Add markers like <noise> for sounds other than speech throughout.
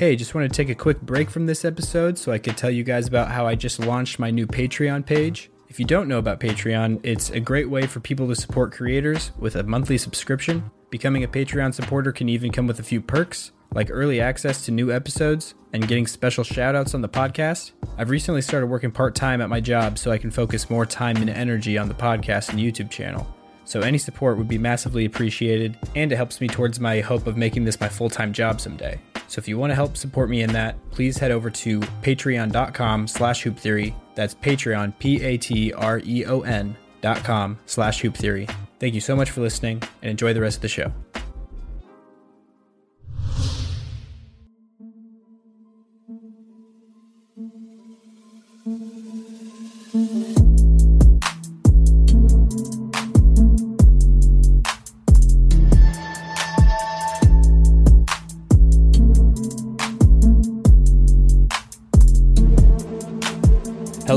Hey, just want to take a quick break from this episode so I could tell you guys about how I just launched my new Patreon page. If you don't know about Patreon, it's a great way for people to support creators with a monthly subscription. Becoming a Patreon supporter can even come with a few perks, like early access to new episodes and getting special shoutouts on the podcast. I've recently started working part time at my job so I can focus more time and energy on the podcast and YouTube channel. So any support would be massively appreciated, and it helps me towards my hope of making this my full-time job someday. So if you want to help support me in that, please head over to patreon.com slash hoop theory. That's Patreon, P-A-T-R-E-O-N dot com slash hoop theory. Thank you so much for listening and enjoy the rest of the show.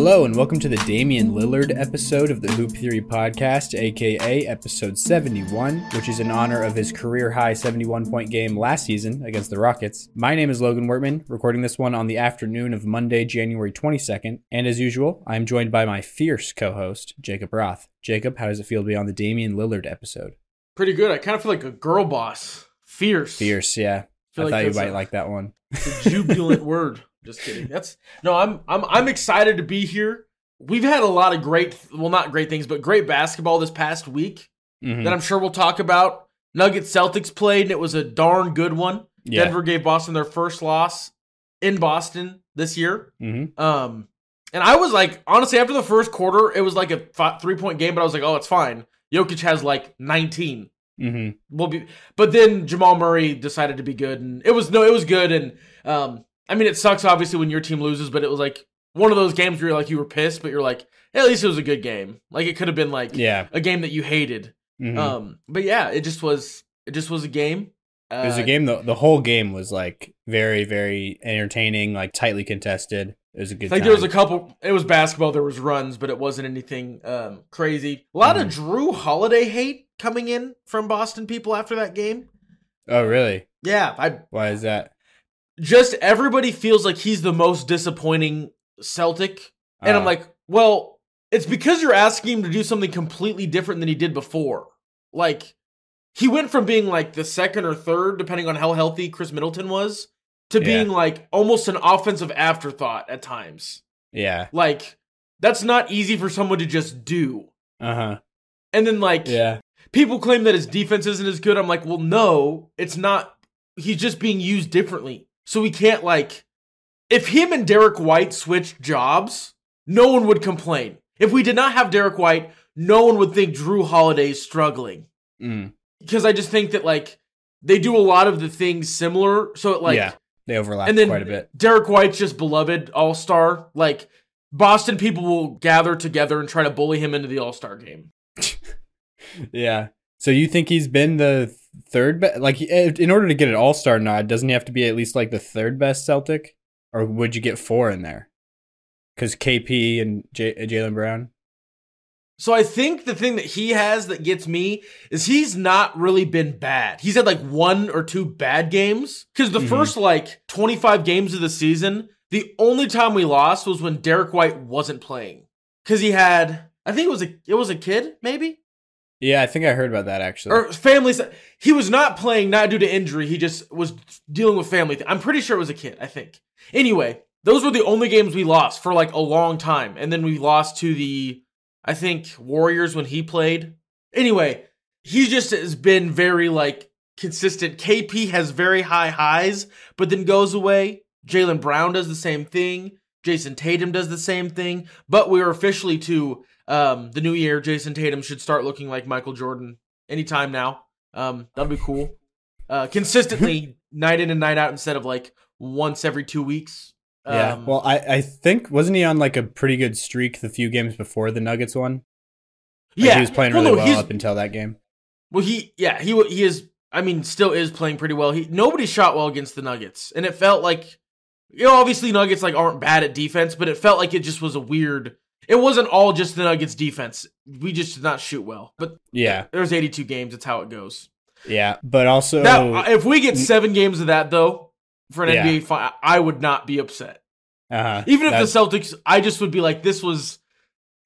Hello, and welcome to the Damian Lillard episode of the Hoop Theory Podcast, aka episode 71, which is in honor of his career high 71 point game last season against the Rockets. My name is Logan Wortman, recording this one on the afternoon of Monday, January 22nd, and as usual, I'm joined by my fierce co host, Jacob Roth. Jacob, how does it feel to be on the Damian Lillard episode? Pretty good. I kind of feel like a girl boss. Fierce. Fierce, yeah. I, feel thought you might a- like that one. It's a jubilant <laughs> word. Just kidding. That's no. I'm I'm I'm excited to be here. We've had a lot of great, well, not great things, but great basketball this past week Mhm. that I'm sure we'll talk about. Nuggets Celtics played, and it was a darn good one. Yeah. Denver gave Boston their first loss in Boston this year. Mhm. Um, and I was like, honestly, after the first quarter, it was like a three point game, but I was like, oh, it's fine. Jokic has like 19. Mhm. will be but then Jamal Murray decided to be good and it was no it was good and um I mean it sucks obviously when your team loses but it was like one of those games where you're like you were pissed but you're like "Hey, at least it was a good game like it could have been like Yeah. a game that you hated Mhm. um but yeah it just was it just was a game uh, It was a game. The, the whole game was like very, very entertaining, like tightly contested. It was a good. like time. there was a couple it was basketball there was runs but it wasn't anything um crazy a lot of Mm-hmm. Jrue Holiday hate coming in from Boston people after that game Oh, really? yeah I Why is that? Just everybody feels like he's the most disappointing Celtic. And I'm Uh, like, well, it's because you're asking him to do something completely different than he did before. Like, he went from being like the second or third, depending on how healthy Khris Middleton was, to Yeah. being like almost an offensive afterthought at times. yeah. Like, that's not easy for someone to just do. Uh huh. And then, like, Yeah. people claim that his defense isn't as good. I'm like, well, no, it's not. He's just being used differently. So we can't like if him and Derek White switched jobs, no one would complain. If we did not have Derek White, no one would think Jrue Holiday's struggling. Mm. Because I just think that like they do a lot of the things similar. So it like yeah. They overlap and then quite a bit. Derek White's just beloved all star. Like Boston people will gather together and try to bully him into the all star game. <laughs> Yeah. So you think he's been the third best? Like, in order to get an All Star nod, doesn't he have to be at least like the third best Celtic, or would you get four in there? Because KP and J- uh, Jaylen Brown. So I think the thing that he has that gets me is he's not really been bad. He's had like one or two bad games because the Mhm. first like 25 games of the season, the only time we lost was when Derek White wasn't playing because he had I think it was a it was a kid maybe Yeah, I think I heard about that actually. or family. He was not playing not due to injury. He just was dealing with family. I'm pretty sure it was a kid. I think. Anyway, those were the only games we lost for like a long time, and then we lost to the I think Warriors when he played. Anyway, he just has been very like consistent. KP has very high highs, but then goes away. Jaylen Brown does the same thing. Jayson Tatum does the same thing. But we're officially to um, the new year. Jayson Tatum should start looking like Michael Jordan anytime now. Um, that'll be cool. Uh, consistently <laughs> night in and night out instead of like once every two weeks. yeah. Um, well, I I think wasn't he on like a pretty good streak the few games before the Nuggets one? Like, yeah, he was playing Well, really no, well up until that game. Well, he yeah he he is. I mean, still is playing pretty well. He nobody shot well against the Nuggets, and it felt like you know obviously Nuggets like aren't bad at defense, but it felt like it just was a weird. It wasn't all just the Nuggets defense. We just did not shoot well. But Yeah, there's 82 games. That's how it goes. yeah, but also That, if we get seven games of that though, for an Yeah. NBA final, I would not be upset. Uh-huh. Even if That's- the Celtics, I just would be like, this was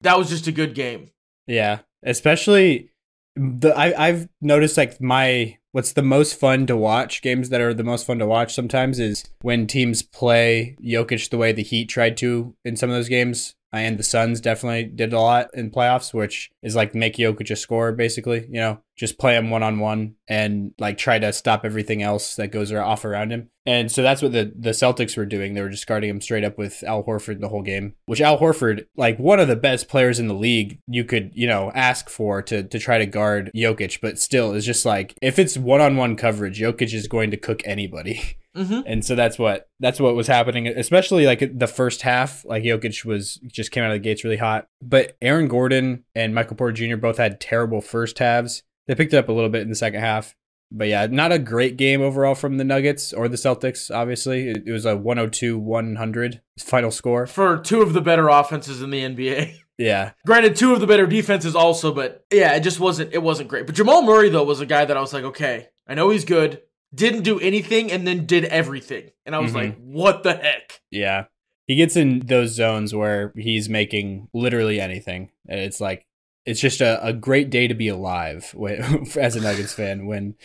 that was just a good game. Yeah, especially the I I've noticed like my what's the most fun to watch games that are the most fun to watch sometimes is when teams play Jokic the way the Heat tried to in some of those games. And the Suns definitely did a lot in playoffs, which is like make Jokic a scorer, basically. You know, just play him one on one and like try to stop everything else that goes off around him. And so that's what the, the Celtics were doing. They were just guarding him straight up with Al Horford the whole game, which Al Horford, like one of the best players in the league, you could, you know, ask for to, to try to guard Jokic, but still is just like, if it's one on one coverage, Jokic is going to cook anybody. <laughs> hmm And so that's what that's what was happening, especially like the first half. Like Jokic was just came out of the gates really hot, but Aaron Gordon and Michael Porter Jr. both had terrible first halves. They picked it up a little bit in the second half, but yeah, not a great game overall from the Nuggets or the Celtics. Obviously, it, was a 102-100 final score. For two of the better offenses in the NBA. <laughs> Yeah, Granted, two of the better defenses also, but yeah, it just wasn't it wasn't great. But Jamal Murray though was a guy that I was like, okay, I know he's good. Didn't do anything and then did everything. And I was Mhm. like, what the heck? yeah. He gets in those zones where he's making literally anything. And It's like it's just a, a great day to be alive <laughs> when, as a Nuggets fan when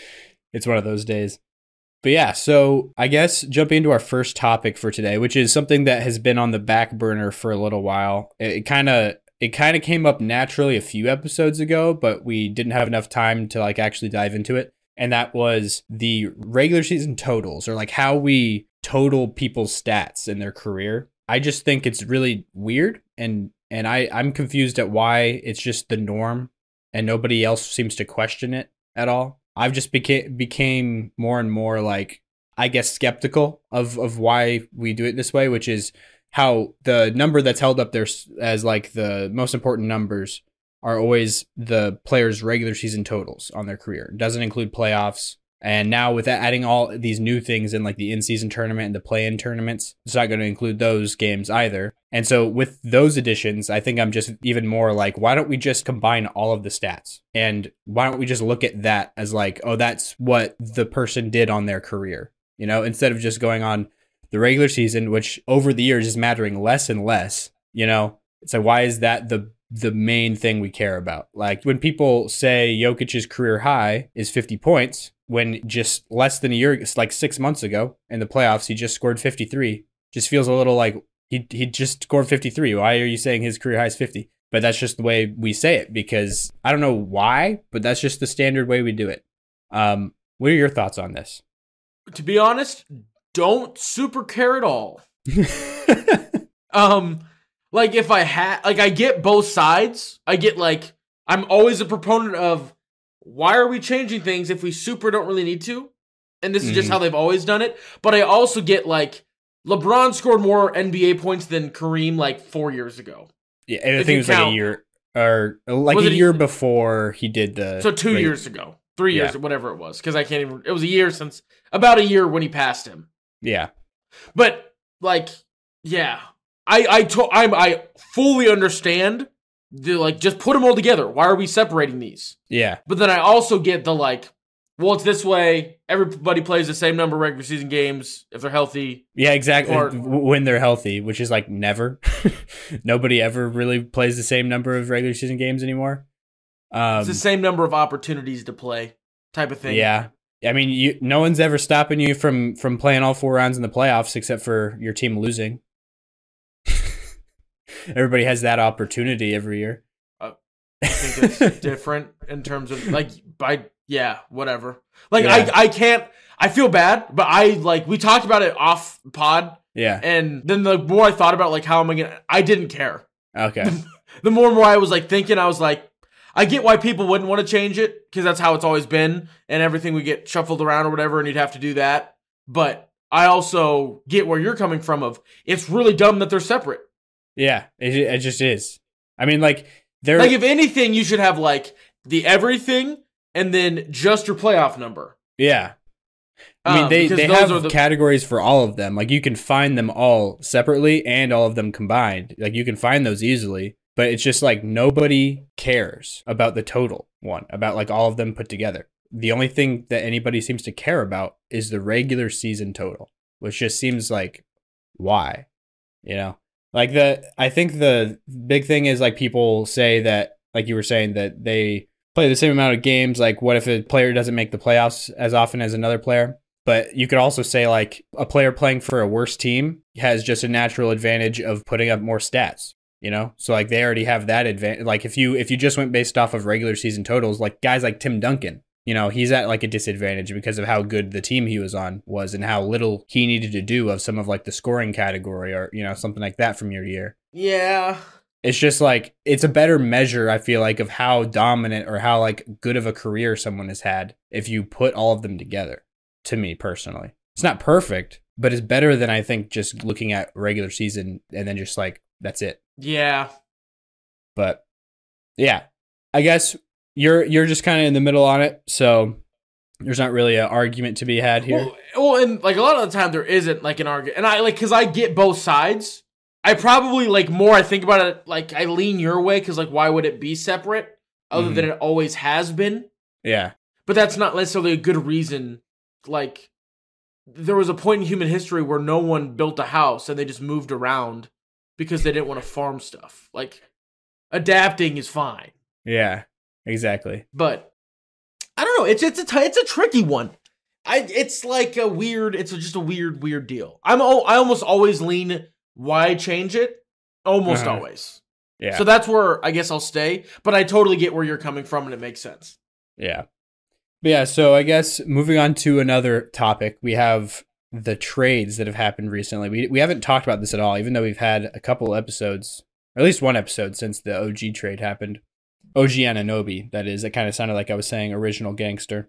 it's one of those days. But yeah, so I guess jumping into our first topic for today, which is something that has been on the back burner for a little while. It kind of it kind of came up naturally a few episodes ago, but we didn't have enough time to like actually dive into it. And that was the regular season totals or like how we total people's stats in their career. I just think it's really weird and and I I'm confused at why it's just the norm and nobody else seems to question it at all. I've just became became more and more like I guess skeptical of of why we do it this way, which is how the number that's held up there as like the most important numbers are always the players' regular season totals on their career. It doesn't include playoffs. And now with adding all these new things in like the in-season tournament and the play-in tournaments, it's not going to include those games either. And so with those additions, I think I'm just even more like, why don't we just combine all of the stats? And why don't we just look at that as like, oh, that's what the person did on their career, you know, instead of just going on the regular season, which over the years is mattering less and less, you know? So why is that the the main thing we care about? Like when people say Jokic's career high is 50 points, when just less than a year, it's like six months ago in the playoffs, he just scored 53. Just feels a little like he he just scored 53. Why are you saying his career high is 50? But that's just the way we say it because I don't know why, but that's just the standard way we do it. Um, what are your thoughts on this? To be honest, don't super care at all. <laughs> Um, like if I had, like I get both sides. I get like I'm always a proponent of why are we changing things if we super don't really need to, and this is just Mhm. how they've always done it. But I also get like LeBron scored more NBA points than Kareem like four years ago. Yeah, and I think it was like a year or like Was a it a- year before he did the. So two rate- years ago, three years, Yeah. whatever it was, because I can't even. It was a year since about a year when he passed him. Yeah, But like, yeah, I I to, I'm I fully understand. The like, just put them all together. Why are we separating these? yeah, But then I also get the like, well, it's this way. Everybody plays the same number of regular season games if they're healthy. yeah, exactly. Or- when they're healthy, which is like never. <laughs> Nobody ever really plays the same number of regular season games anymore. Um, It's the same number of opportunities to play, type of thing. yeah, I mean, you no one's ever stopping you from from playing all four rounds in the playoffs except for your team losing. Everybody has that opportunity every year. Uh, I think it's <laughs> different in terms of like by yeah whatever. Like Yeah. I I can't. I feel bad, but I like we talked about it off pod, yeah. and then the more I thought about like how am I gonna, I didn't care. Okay. <laughs> the more and more I was like thinking, I was like, I get why people wouldn't want to change it because that's how it's always been, and everything would get shuffled around or whatever, and you'd have to do that. But I also get where you're coming from. Of it's really dumb that they're separate. Yeah, it, it just is. I mean, like they're Like if anything, you should have like the everything and then just your playoff number. yeah. I mean, Um, they they have the- categories for all of them. Like you can find them all separately and all of them combined. Like you can find those easily, but it's just like nobody cares about the total one, about like all of them put together. The only thing that anybody seems to care about is the regular season total. which just seems like why, you know? Like the I think the big thing is like people say that like you were saying that they play the same amount of games. Like what if a player doesn't make the playoffs as often as another player? But you could also say like a player playing for a worse team has just a natural advantage of putting up more stats. You know, so like they already have that advantage. Like if you if you just went based off of regular season totals, like guys like Tim Duncan, you know, he's at like a disadvantage because of how good the team he was on was and how little he needed to do of some of like the scoring category or you know something like that from year to year. Yeah. It's just like it's a better measure I feel like of how dominant or how like good of a career someone has had if you put all of them together. To me personally, it's not perfect, but it's better than I think just looking at regular season and then just like that's it. Yeah. But yeah, I guess you're you're just kind of in the middle on it, so there's not really an argument to be had here. Well, well, and like a lot of the time there isn't like an argument, and I like because I get both sides. I probably like more. I think about it like I lean your way because like why would it be separate other Mhm. than it always has been? yeah, But that's not necessarily a good reason. Like there was a point in human history where no one built a house and they just moved around because they didn't want to farm stuff. Like adapting is fine. yeah, exactly. but I don't know. It's it's a t- it's a tricky one. I it's like a weird. It's just a weird weird deal. I'm oh I almost always lean why change it. Almost Uh-huh. always. Yeah, So that's where I guess I'll stay. But I totally get where you're coming from, and it makes sense. yeah, but yeah. So I guess moving on to another topic, we have the trades that have happened recently. We we haven't talked about this at all, even though we've had a couple episodes, or at least one episode since the OG trade happened. OG Anunoby, that is. It kind of sounded like I was saying original gangster.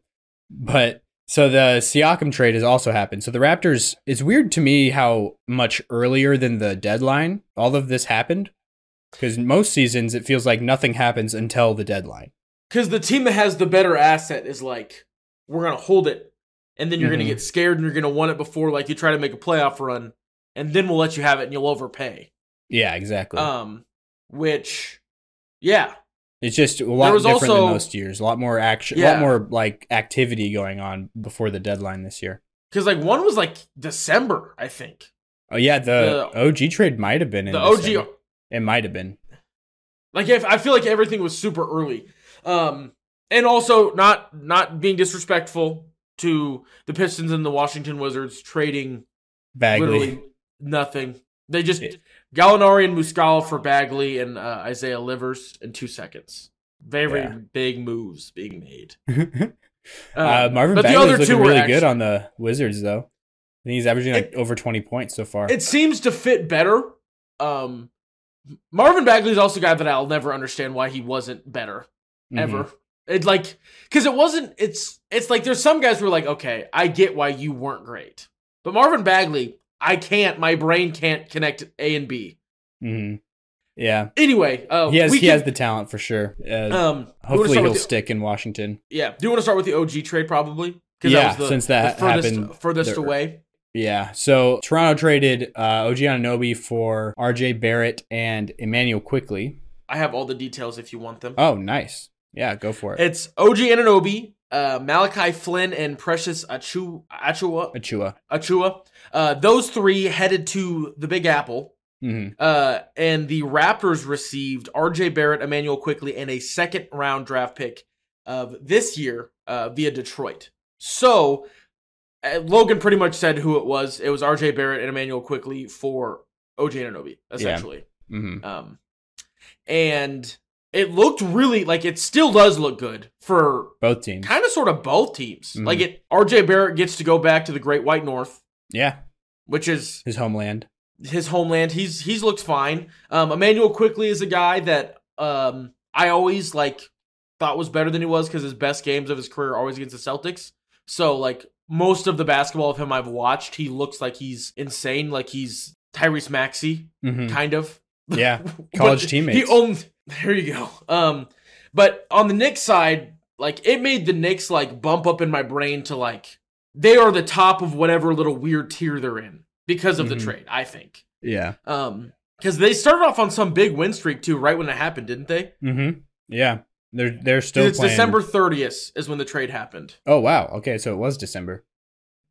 But so the Siakam trade has also happened. So the Raptors, it's weird to me how much earlier than the deadline all of this happened. Because most seasons, it feels like nothing happens until the deadline. Because the team that has the better asset is like, we're gonna hold it, and then you're Mhm. gonna get scared and you're gonna want it before like you try to make a playoff run, and then we'll let you have it and you'll overpay. Yeah, exactly. Um, which, yeah, it's just a lot different also- than most years. A lot more action, a lot more like activity going on before the deadline this year. because like one was like December, I think. Oh yeah, the, The- OG trade might have been in The December. OG, It might have been. like if I feel like everything was super early, um, and also not not being disrespectful to the Pistons and the Washington Wizards trading Bagley. literally nothing. They just Yeah. Gallinari and Muscala for Bagley and uh, Isaiah Livers in two seconds. Very Yeah. big moves being made. <laughs> uh, Um, Marvin but the Bagley's other two looking were really actually- good on the Wizards though. I think he's averaging like It- over twenty points so far. It seems to fit better. Um, Marvin Bagley's also a guy that I'll never understand why he wasn't better Mhm. ever. It like because it wasn't. It's it's like there's some guys who are like, okay, I get why you weren't great, but Marvin Bagley, I can't. My brain can't connect A and B. Mhm. Yeah, Anyway, uh, he has he can- has the talent for sure. Uh, Um, do you wanna hopefully he'll the- stick in Washington. Yeah. Do you want to start with the OG trade probably? Yeah, since that furthest, happened furthest the- away. Yeah. So Toronto traded uh, OG Anunoby for RJ Barrett and Immanuel Quickley. I have all the details if you want them. Oh, nice. Yeah, go for it. It's OG Anunoby, uh, Malachi Flynn, and Precious Achu- Achua. Achua. Achua. Uh, those three headed to the Big Apple. hmm Uh, and the Raptors received RJ Barrett, Immanuel Quickley, and a second round draft pick of this year uh, via Detroit. So uh, Logan pretty much said who it was. It was RJ Barrett and Immanuel Quickley for OJ Anunoby, essentially. hmm Um, and it looked really like it still does look good for Both teams. kind of sort of both teams. Mhm. Like it, RJ Barrett gets to go back to the Great White North, Yeah, which is his homeland. his homeland. He's he's looked fine. Um, Immanuel Quickley is a guy that um I always like thought was better than he was because his best games of his career are always against the Celtics. So like most of the basketball of him I've watched, he looks like he's insane, like he's Tyrese Maxey, hmm kind of. Yeah, <laughs> college teammates. He owned. There you go. Um, but on the Knicks side, like it made the Knicks like bump up in my brain to like they are the top of whatever little weird tier they're in because of Mhm. the trade. I think. Yeah. Um, because they started off on some big win streak too, right when it happened, didn't they? Mm-hmm. Yeah. They're they're still it's playing. December thirtieth is when the trade happened. Oh wow. Okay, so it was December.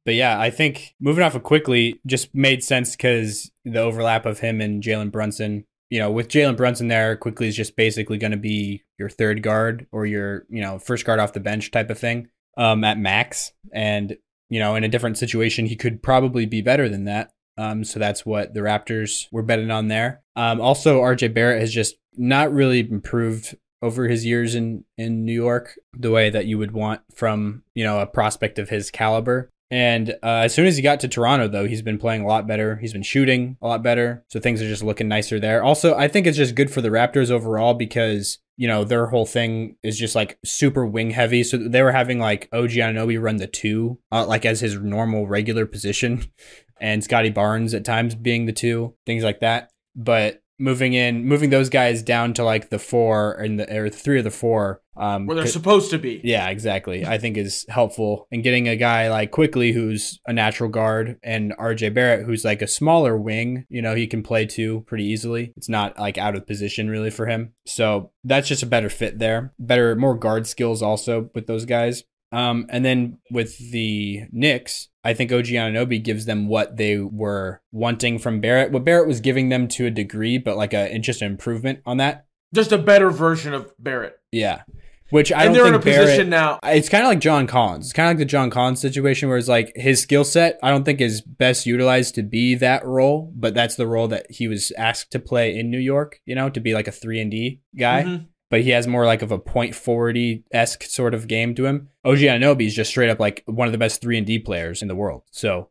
but yeah, I think moving off of Quickley just made sense because the overlap of him and Jalen Brunson. You know, with Jalen Brunson there, Quickley is just basically going to be your third guard or your you know first guard off the bench type of thing um, at max. And you know, in a different situation, he could probably be better than that. Um, so that's what the Raptors were betting on there. Um, also, RJ Barrett has just not really improved over his years in in New York the way that you would want from you know a prospect of his caliber. And uh, as soon as he got to Toronto, though, he's been playing a lot better. He's been shooting a lot better, so things are just looking nicer there. Also, I think it's just good for the Raptors overall because you know their whole thing is just like super wing heavy. So they were having like OG Anunoby run the two, uh, like as his normal regular position, <laughs> and Scottie Barnes at times being the two, things like that. But moving in, moving those guys down to like the four and the or the three of the four, um, Where they're supposed to be. yeah, exactly. I think is helpful and getting a guy like Quickley who's a natural guard and RJ Barrett who's like a smaller wing, you know, he can play too pretty easily. It's not like out of position really for him. So that's just a better fit there. Better more guard skills also with those guys. Um, and then with the Knicks, I think OG Anunoby gives them what they were wanting from Barrett. What Barrett was giving them to a degree, but like a just an improvement on that. Just a better version of Barrett. Yeah. Which I and don't they're in think a position now. it's kind of like John Collins. It's kind of like the John Collins situation where it's like his skill set, I don't think is best utilized to be that role, but that's the role that he was asked to play in New York, you know, to be like a 3 and D guy. Mhm. But he has more like of a point forward esque sort of game to him. OG Anunoby is just straight up like one of the best 3 and D players in the world. So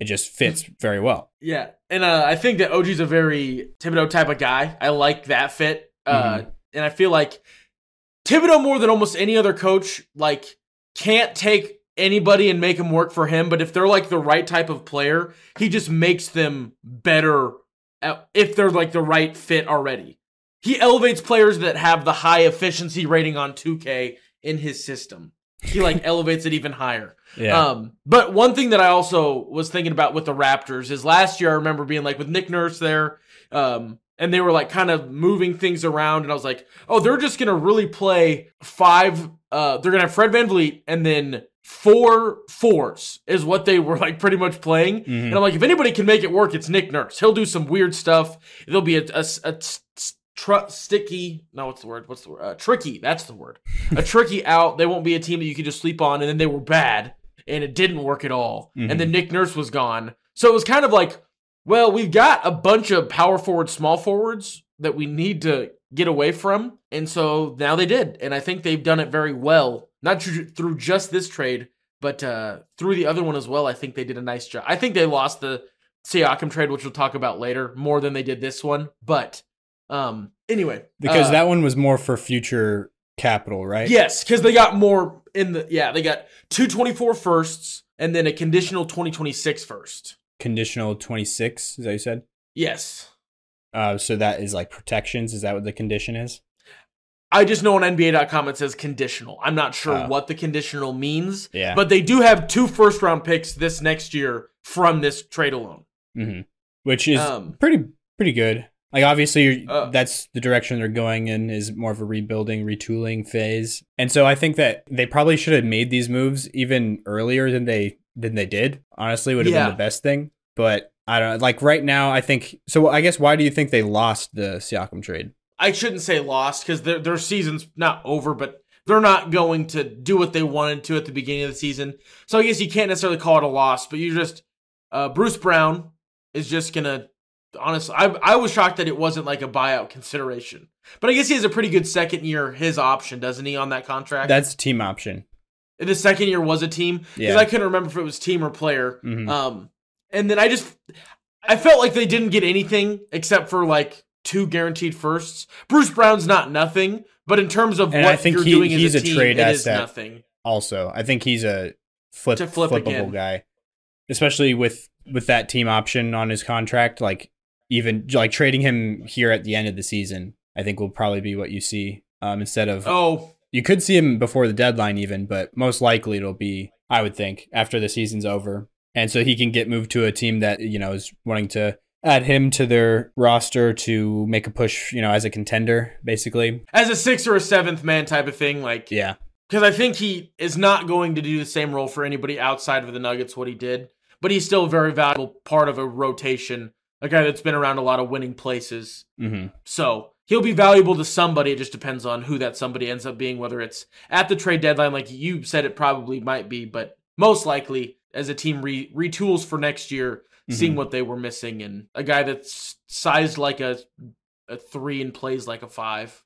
it just fits <laughs> very well. Yeah, and uh, I think that OG's a very Thibodeau type of guy. I like that fit, uh, Mm-hmm. and I feel like Thibodeau more than almost any other coach like can't take anybody and make them work for him. But if they're like the right type of player, he just makes them better at, if they're like the right fit already. He elevates players that have the high efficiency rating on 2K in his system. He like <laughs> elevates it even higher. Yeah. Um, but one thing that I also was thinking about with the Raptors is last year I remember being like with Nick Nurse there, um, and they were like kind of moving things around, and I was like, oh, they're just gonna really play five. Uh, they're gonna have Fred VanVleet and then four fours is what they were like pretty much playing. Mhm. And I'm like, if anybody can make it work, it's Nick Nurse. He'll do some weird stuff. There'll be a, a, a tr- sticky. No, what's the word? What's the word? Uh, tricky. That's the word. a tricky out. They won't be a team that you can just sleep on. And then they were bad, and it didn't work at all. Mhm. And then Nick Nurse was gone. So it was kind of like, well, we've got a bunch of power forwards, small forwards that we need to get away from. And so now they did. And I think they've done it very well, not through just this trade, but uh, through the other one as well. I think they did a nice job. I think they lost the Siakam trade, which we'll talk about later, more than they did this one. But um, anyway, because uh, that one was more for future capital, right? Yes, because they got more in the yeah, they got two twenty four firsts and then a conditional 2026 first. Conditional 26, is that what you said? Yes. Uh, so that is like protections. Is that what the condition is? I just know on NBA.com it says conditional. I'm not sure Oh. what the conditional means, Yeah. but they do have two first round picks this next year from this trade alone. hmm Which is Um, pretty pretty good. Like obviously, Uh, that's the direction they're going in is more of a rebuilding, retooling phase. And so I think that they probably should have made these moves even earlier than they than they did. Honestly, would have Yeah. been the best thing. But I don't like right now. I think so. I guess why do you think they lost the Siakam trade? I shouldn't say lost because their their season's not over, but they're not going to do what they wanted to at the beginning of the season. So I guess you can't necessarily call it a loss, but you just uh, Bruce Brown is just gonna. Honestly, I I was shocked that it wasn't like a buyout consideration, but I guess he has a pretty good second year his option, doesn't he, on that contract? That's team option. the second year was a team because Yeah. I couldn't remember if it was team or player. Mhm. Um, and then I just I felt like they didn't get anything except for like two guaranteed firsts. Bruce Brown's not nothing, but in terms of And what I think you're he- doing he's as a, a team, trade asset. nothing. also. I think he's a flip, flip flippable again. guy, especially with with that team option on his contract. Like even like trading him here at the end of the season, I think will probably be what you see um, instead of Oh, you could see him before the deadline even, but most likely it'll be I would think after the season's over, and so he can get moved to a team that you know is wanting to add him to their roster to make a push, you know, as a contender, basically. as a sixth or a seventh man type of thing, like Yeah. because I think he is not going to do the same role for anybody outside of the Nuggets what he did, but he's still a very valuable part of a rotation, a guy that's been around a lot of winning places. Mm-hmm. So he'll be valuable to somebody. It just depends on who that somebody ends up being, whether it's at the trade deadline, like you said, it probably might be, but most likely as a team re- retools for next year, seeing Mhm. what they were missing, and a guy that's sized like a a three and plays like a five.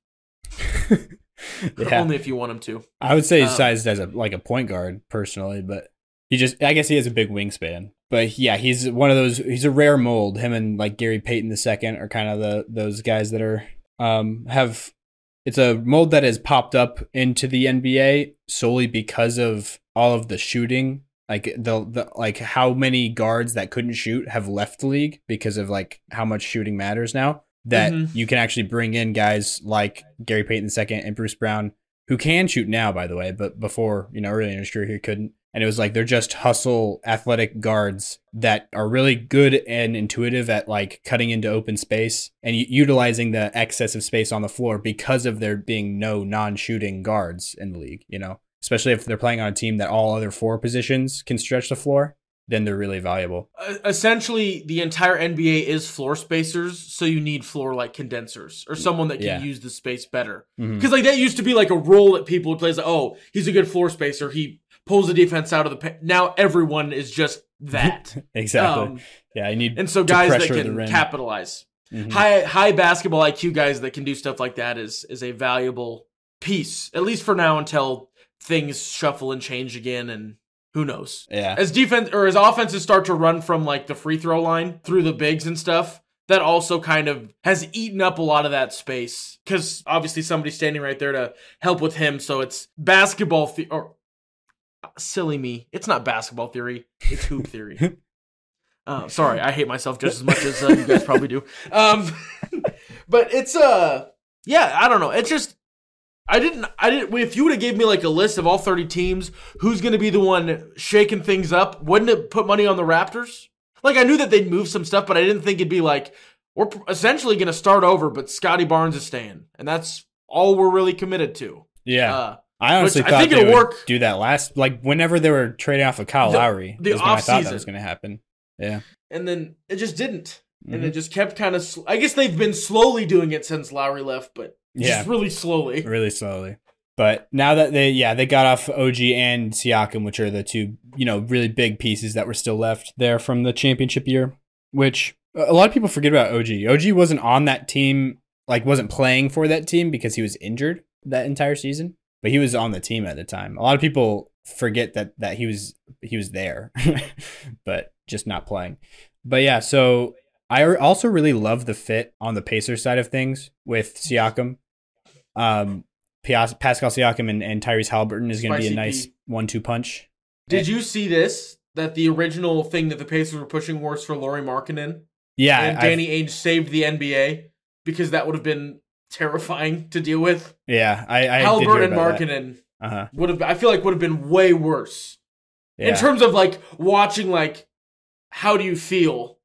<laughs> yeah. Only if you want him to. I would say he's Um, sized as a like a point guard personally, but he just I guess he has a big wingspan. But yeah, he's one of those. He's a rare mold. Him and like Gary Payton the second are kind of the those guys that are um have. It's a mold that has popped up into the NBA solely because of all of the shooting. Like the, the like how many guards that couldn't shoot have left the league because of like how much shooting matters now. That Mhm. you can actually bring in guys like Gary Payton the second and Bruce Brown who can shoot now, by the way, but before, you know, early in his career, he couldn't. And it was like they're just hustle athletic guards that are really good and intuitive at like cutting into open space and u- utilizing the excess of space on the floor because of there being no non shooting guards in the league, you know, especially if they're playing on a team that all other four positions can stretch the floor, then they're really valuable. Uh, essentially, the entire NBA is floor spacers, so you need floor like condensers or someone that can Yeah. use the space better. Because like that used to be like a role that people would play. Like, oh, he's a good floor spacer. He pulls the defense out of the. Pa-. Now everyone is just that. <laughs> exactly. Um, yeah, I need and so to guys that can capitalize. Mhm. High high basketball IQ guys that can do stuff like that is is a valuable piece at least for now until things shuffle and change again and who knows. Yeah. As defense or as offenses start to run from like the free throw line through the bigs and stuff, that also kind of has eaten up a lot of that space because obviously somebody's standing right there to help with him. So it's basketball the- or silly me. It's not basketball theory. It's hoop theory. Uh, <laughs> sorry, I hate myself just as much as uh, you guys probably do. Um, <laughs> but it's uh, yeah, I don't know. It's just I didn't. I didn't. If you would have gave me like a list of all thirty teams, who's going to be the one shaking things up? Wouldn't it put money on the Raptors? Like I knew that they'd move some stuff, but I didn't think it'd be like we're essentially going to start over. But Scottie Barnes is staying, and that's all we're really committed to. yeah. Uh, I honestly Which I thought think they it'll would work- do that last, like whenever they were trading off of Kyle The- Lowry, the is when I thought that was going to happen. Yeah, and then it just didn't, and Mhm. it just kept kind of. Sl- I guess they've been slowly doing it since Lowry left, but Yeah. just really slowly. really slowly. But now that they, yeah, they got off OG and Siakam, which are the two, you know, really big pieces that were still left there from the championship year. Which a lot of people forget about OG. OG wasn't on that team, like wasn't playing for that team because he was injured that entire season. But he was on the team at the time. A lot of people forget that that he was he was there, <laughs> but just not playing. But yeah, so I also really love the fit on the Pacers side of things with Siakam. Um, Pascal Siakam and, and Tyrese Halliburton is going to be a nice one-two punch. Did you see this? That the original thing that the Pacers were pushing was for Lauri Markkanen, Yeah, and I've- Danny Ainge saved the NBA because that would have been terrifying to deal with. yeah, I, I Halliburton and. Markkanen Uh-huh. would have. I feel like would have been way worse Yeah. in terms of like watching. Like, how do you feel?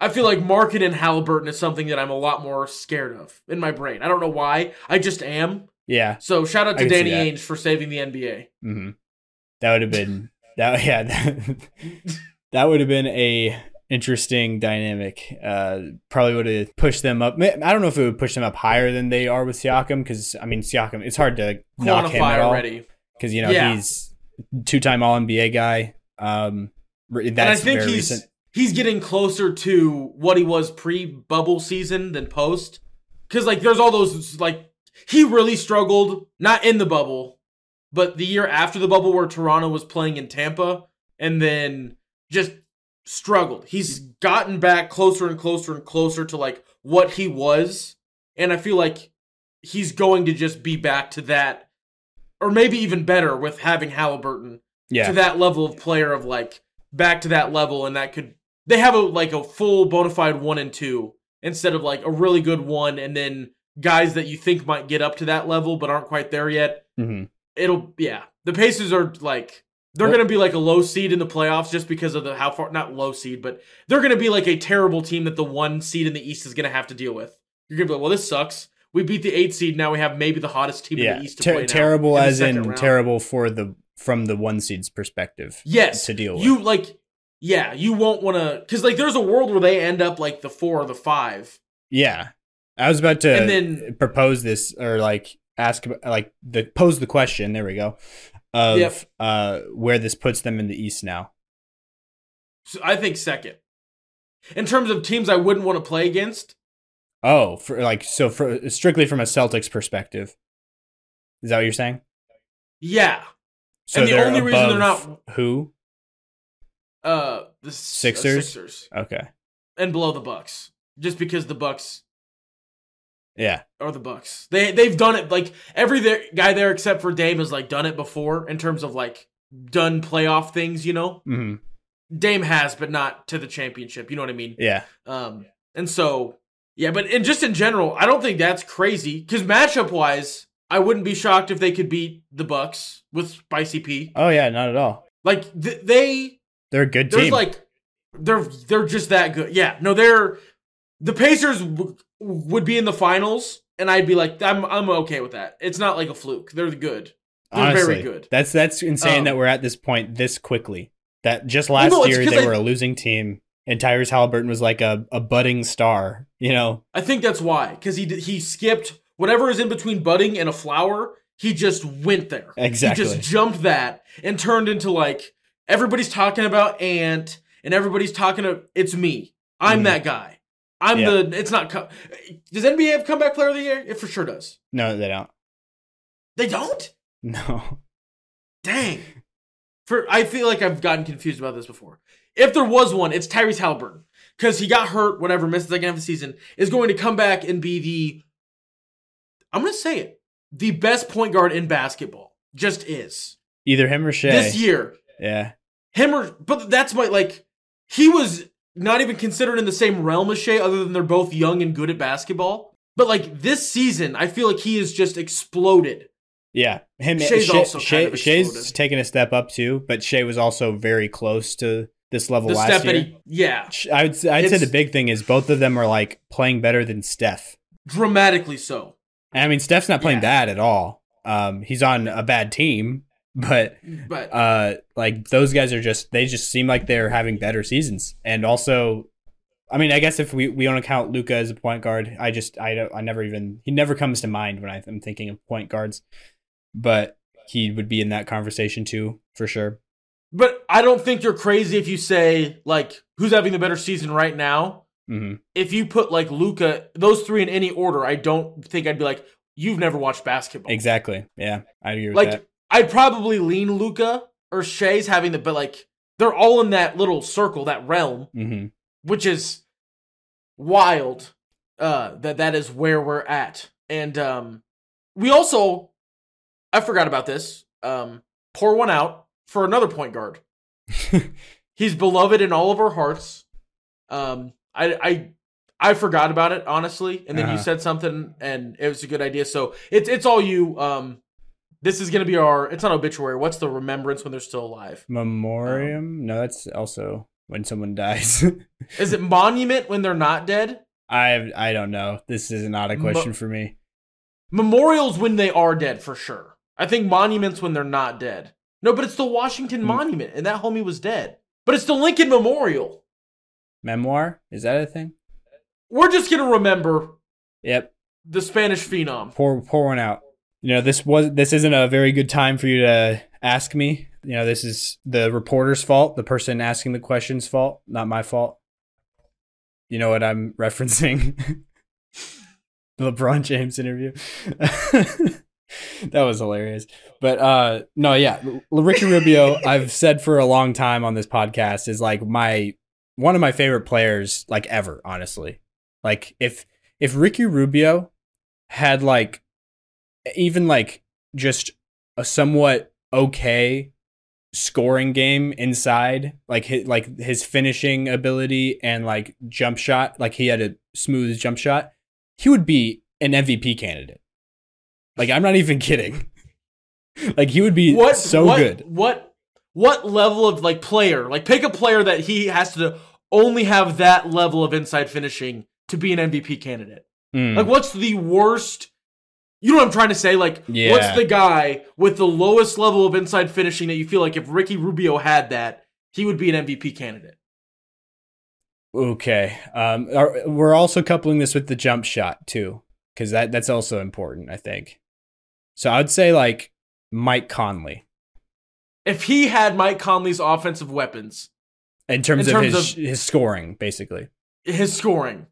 I feel like Markkanen and Halliburton is something that I'm a lot more scared of in my brain. I don't know why. I just am. yeah. So shout out to Danny. Ainge for saving the NBA. hmm That would have been that. <laughs> Yeah, that, <laughs> that would have been a interesting dynamic. Uh, probably would have pushed them up. I don't know if it would push them up higher than they are with Siakam because I mean Siakam. It's hard to knock him at all already. because you know Yeah. he's two-time All NBA guy. Um, re- and I think he's recent. he's getting closer to what he was pre bubble season than post. Because like there's all those like he really struggled not in the bubble, but the year after the bubble where Toronto was playing in Tampa, and then just struggled. He's gotten back closer and closer and closer to like what he was, and I feel like he's going to just be back to that, or maybe even better with having Halliburton Yeah, to that level of player of like back to that level and that could they have a like a full bona fide one and two instead of like a really good one and then guys that you think might get up to that level but aren't quite there yet. Hmm it'll yeah. The Pacers are like they're Well- gonna be like a low seed in the playoffs just because of the how far not low seed but they're gonna be like a terrible team that the one seed in the east is gonna have to deal with you're gonna be like well this sucks we beat the eight seed. Now we have maybe the hottest team in the East to ter- play now terrible in as in round. terrible for the from the one seed's perspective. Yes, to deal with. You like, yeah, you won't want to because like there's a world where they end up like the four or the five. Yeah, I was about to And then- propose this or like ask like the pose the question. There we go. Of Yep. uh, where this puts them in the East now. So I think second. In terms of teams I wouldn't want to play against, Oh, for like so for strictly from a Celtics perspective. Is that what you're saying? yeah. So And the only reason they're not- who? Uh, the Sixers? uh, Sixers, Okay. and below the Bucks, just because the Bucks Yeah. Or the Bucks. They they've done it like every there, guy there except for Dame has like done it before in terms of like done playoff things. You know, hmm Dame has, but not to the championship. You know what I mean? Yeah. Um, and so yeah, but and just in general, I don't think that's crazy because matchup wise, I wouldn't be shocked if they could beat the Bucks with Spicy P. Oh yeah, not at all. Like th- they, They're a good there's team. like they're they're just that good. Yeah, no, they're the Pacers would be in the finals, and I'd be like, I'm I'm okay with that. It's not like a fluke. They're good. They're Honestly, very good. That's that's insane Um, that we're at this point this quickly. That just last no, it's year they I- were a losing team, and Tyrese Halliburton was like a, a budding star. You know, I think that's why because he he skipped whatever is in between budding and a flower. He just went there. Exactly. He just jumped that and turned into like everybody's talking about Ant and everybody's talking to it's me. I'm Mhm. that guy. I'm Yeah. the. It's not. Does NBA have comeback player of the year? It for sure does. no, they don't. They don't. No, Dang. For I feel like I've gotten confused about this before. If there was one, it's Tyrese Halliburton because he got hurt, whatever, missed the second half of the season, is going to come back and be the. I'm gonna say it, the best point guard in basketball. Just is either him or Shai. this year. Yeah, Him or but that's my like. He was not even considered in the same realm as Shai, other than they're both young and good at basketball. But like this season, I feel like he has just exploded. yeah. Him. Shai's Shai, also kind of Shai's taken a step up too, but Shai was also very close to this level The last step year. he, yeah, I would say, I'd say the big thing is both of them are like playing better than Steph. dramatically so. And I mean, Steph's not playing Yeah. bad at all. Um, he's on a bad team, but But uh, like those guys are just they just seem like they're having better seasons. And also, I mean, I guess if we we don't count Luka as a point guard, I just I don't I never even he never comes to mind when I'm thinking of point guards, but he would be in that conversation too for sure. But I don't think you're crazy if you say like who's having the better season right now. hmm If you put like Luka, those three in any order, I don't think I'd be like you've never watched basketball. Exactly. Yeah, I agree with Like that. I'd probably lean Luka or Shai's having the, but like they're all in that little circle, that realm, hmm which is wild. Uh, that that is where we're at, and um, we also, I forgot about this. Um, pour one out for another point guard. <laughs> He's beloved in all of our hearts. Um, I I I forgot about it honestly, and then you Uh-huh. said something, and it was a good idea. So it's it's all you. Um, this is gonna be our. It's not obituary. What's the remembrance when they're still alive? Memoriam? no, that's also when someone dies. <laughs> Is it monument when they're not dead? I I don't know. This is not a question for me. Memorials when they are dead for sure. I think monuments when they're not dead. No, but it's the Washington Hmm. Monument, and that homie was dead. But it's the Lincoln Memorial. Memoir? Is that a thing? We're just gonna remember Yep. the Spanish phenom. Pour pour one out. You know, this was this isn't a very good time for you to ask me. You know, this is the reporter's fault, the person asking the question's fault, not my fault. You know what I'm <laughs> referencing? the <laughs> LeBron James interview. <laughs> that was hilarious. But uh no, yeah, Ricky Rubio, I've said for a long time on this podcast is like my one of my favorite players like ever, honestly. Like if if Ricky Rubio had like even like just a somewhat okay scoring game inside like his, like his finishing ability and like jump shot like he had a smooth jump shot he would be an MVP candidate like I'm not even kidding <laughs> like he would be What so what, good What what level of like player? Like pick a player that he has to only have that level of inside finishing to be an MVP candidate. Mm. Like, what's the worst? You know what I'm trying to say? Like, Yeah. what's the guy with the lowest level of inside finishing that you feel like if Ricky Rubio had that, he would be an MVP candidate? Okay. Um, are, we're also coupling this with the jump shot too, because that that's also important. I think. So I'd say like Mike Conley If he had Mike Conley's offensive weapons, in terms, In terms of his his scoring, basically. his scoring,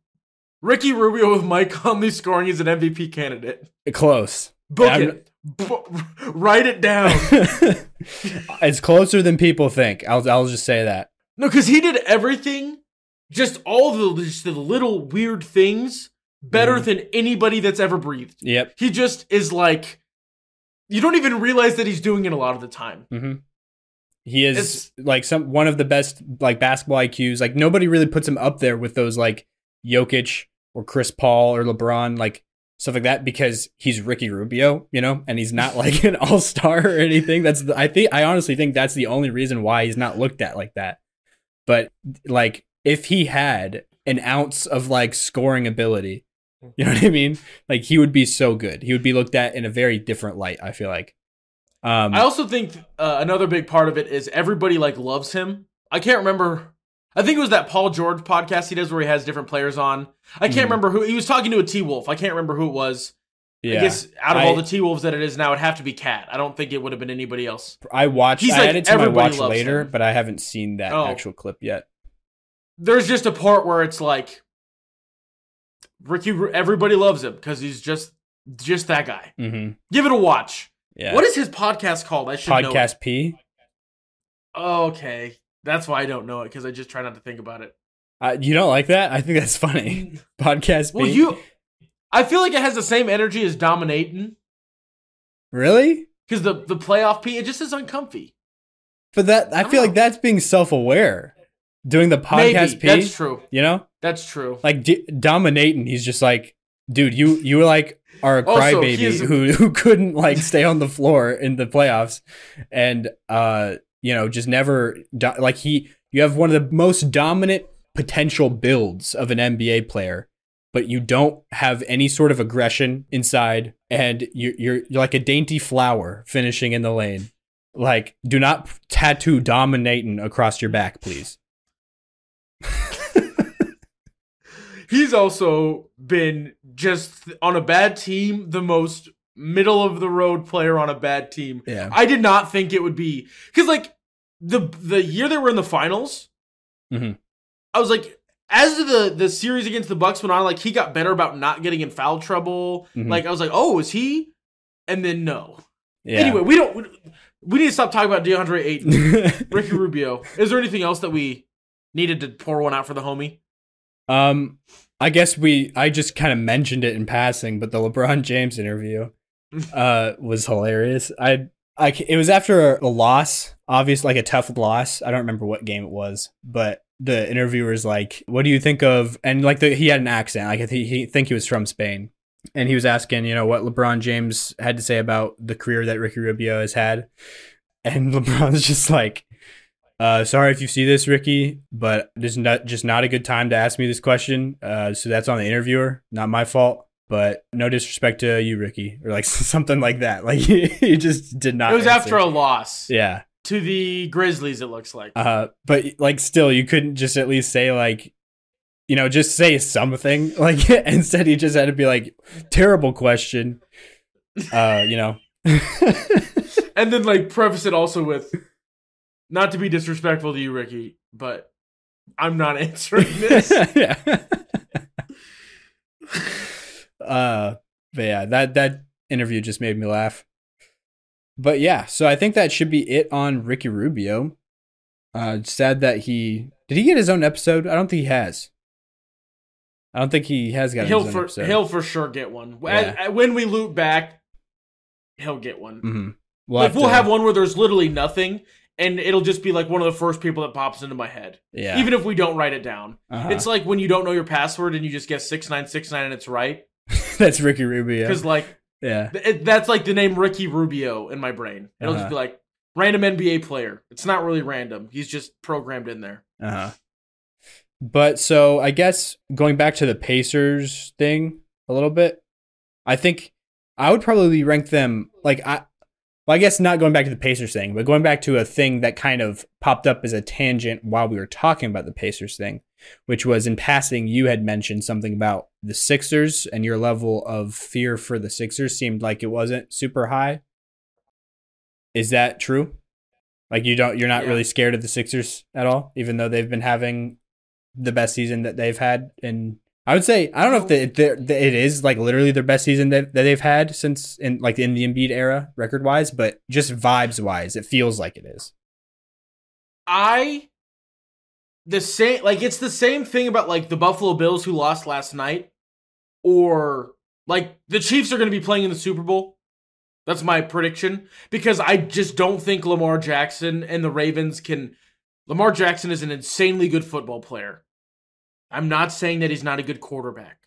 Ricky Rubio with Mike Conley scoring is an MVP candidate. Close. Book I'm- it. Write it down. <laughs> it's closer than people think. I'll I'll just say that. No, because he did everything, just all the just the little weird things, better Mhm. than anybody that's ever breathed. Yep. He just is like, you don't even realize that he's doing it a lot of the time. hmm He is It's- like some one of the best like basketball IQs. Like nobody really puts him up there with those like Jokic or Chris Paul or LeBron, like stuff like that, because he's Ricky Rubio, you know, and he's not like an <laughs> all star or anything. That's the, I think I honestly think that's the only reason why he's not looked at like that. But like if he had an ounce of like scoring ability, you know what I mean? Like he would be so good. He would be looked at in a very different light. I feel like. Um, I also think uh, another big part of it is everybody like loves him. I can't remember. I think it was that Paul George podcast he does where he has different players on. I can't Mhm. remember who he was talking to a T Wolf. I can't remember who it was. yeah. I guess out of I- all the T Wolves that it is now, it'd have to be Cat. I don't think it would have been anybody else. I watched. He's I like, added to my watch later, him. but I haven't seen that Oh. actual clip yet. There's just a part where it's like Ricky. Everybody loves him because he's just just that guy. Mm-hmm. Give it a watch. Yeah. What is his podcast called? I should know. podcast P? Okay, that's why I don't know it because I just try not to think about it. Uh, you don't like that? I think that's funny. <laughs> podcast P. Well, you. I feel like it has the same energy as dominating really? because the the playoff P it just is uncomfy. But that I I feel like that's being self-aware. Doing the podcast Maybe P, that's true. you know, That's true. like d- dominating. He's just like, dude, you you were like are a crybaby who who couldn't like stay on the floor in the playoffs, and uh, you know, just never do- like he. You have one of the most dominant potential builds of an NBA player, but you don't have any sort of aggression inside, and you're you're, you're like a dainty flower finishing in the lane. Like, do not tattoo dominating across your back, please. <laughs> He's also been just on a bad team, the most middle of the road player on a bad team. Yeah. I did not think it would be because like the the year they were in the finals, Mhm. I was like, as the the series against the Bucks went on, like he got better about not getting in foul trouble. Mhm. Like I was like, oh, is he? And then no. Yeah. Anyway, we don't. We, we need to stop talking about DeAndre Ayton, <laughs> Ricky Rubio. Is there anything else that we needed to pour one out for the homie? Um, I guess we I just kind of mentioned it in passing, but the LeBron James interview uh was hilarious. I I it was after a, loss, obvious like a tough loss. I don't remember what game it was, but the interviewer's like, "What do you think of?" And like the, he had an accent, like I think he think he was from Spain, and he was asking, you know, what LeBron James had to say about the career that Ricky Rubio has had, and <laughs> LeBron's just like. Uh, sorry if you see this, Ricky, but this is not just not a good time to ask me this question. Uh, so that's on the interviewer, not my fault. But no disrespect to you, Ricky, or like <laughs> something like that. <laughs> Like he just did not. it was answer. after a loss yeah. to the Grizzlies. It looks like. Uh, but like still, you couldn't just at least say like, you know, just say something. <laughs> Like instead, he just had to be like, terrible question. Uh, you know. and then like preface it also with not to be disrespectful to you ricky but i'm not answering this yeah. Uh, but yeah, that that interview just made me laugh. But yeah, so I think that should be it on Ricky Rubio. Uh, sad that he did he get his own episode? I don't think he has. I don't think he has got he'll his own for episode. he'll for sure get one Yeah. When we loop back he'll get one hmm like we'll have one where there's literally nothing and it'll just be like one of the first people that pops into my head Yeah, even if we don't write it down uh-huh. it's like when you don't know your password and you just guess 6969 and it's right <laughs> that's Ricky Rubio. because like Yeah, th- that's like the name ricky rubio in my brain it'll Uh-huh. just be like random nba player it's not really random he's just programmed in there uh huh. But so I guess going back to the Pacers thing, a little bit. I think I would probably rank them like I well, I guess not going back to the Pacers thing, but going back to a thing that kind of popped up as a tangent while we were talking about the Pacers thing, which was in passing, you had mentioned something about the Sixers and your level of fear for the Sixers seemed like it wasn't super high. Is that true? Like you don't, you're not Yeah. really scared of the Sixers at all, even though they've been having the best season that they've had and I would say I don't know if the, the, it is like literally their best season that, that they've had since in like in the Embiid era record wise, but just vibes wise, it feels like it is. I the same like it's the same thing about like the Buffalo Bills who lost last night or like the Chiefs are going to be playing in the Super Bowl. That's my prediction because I just don't think Lamar Jackson and the Ravens can Lamar Jackson is an insanely good football player. I'm not saying that he's not a good quarterback.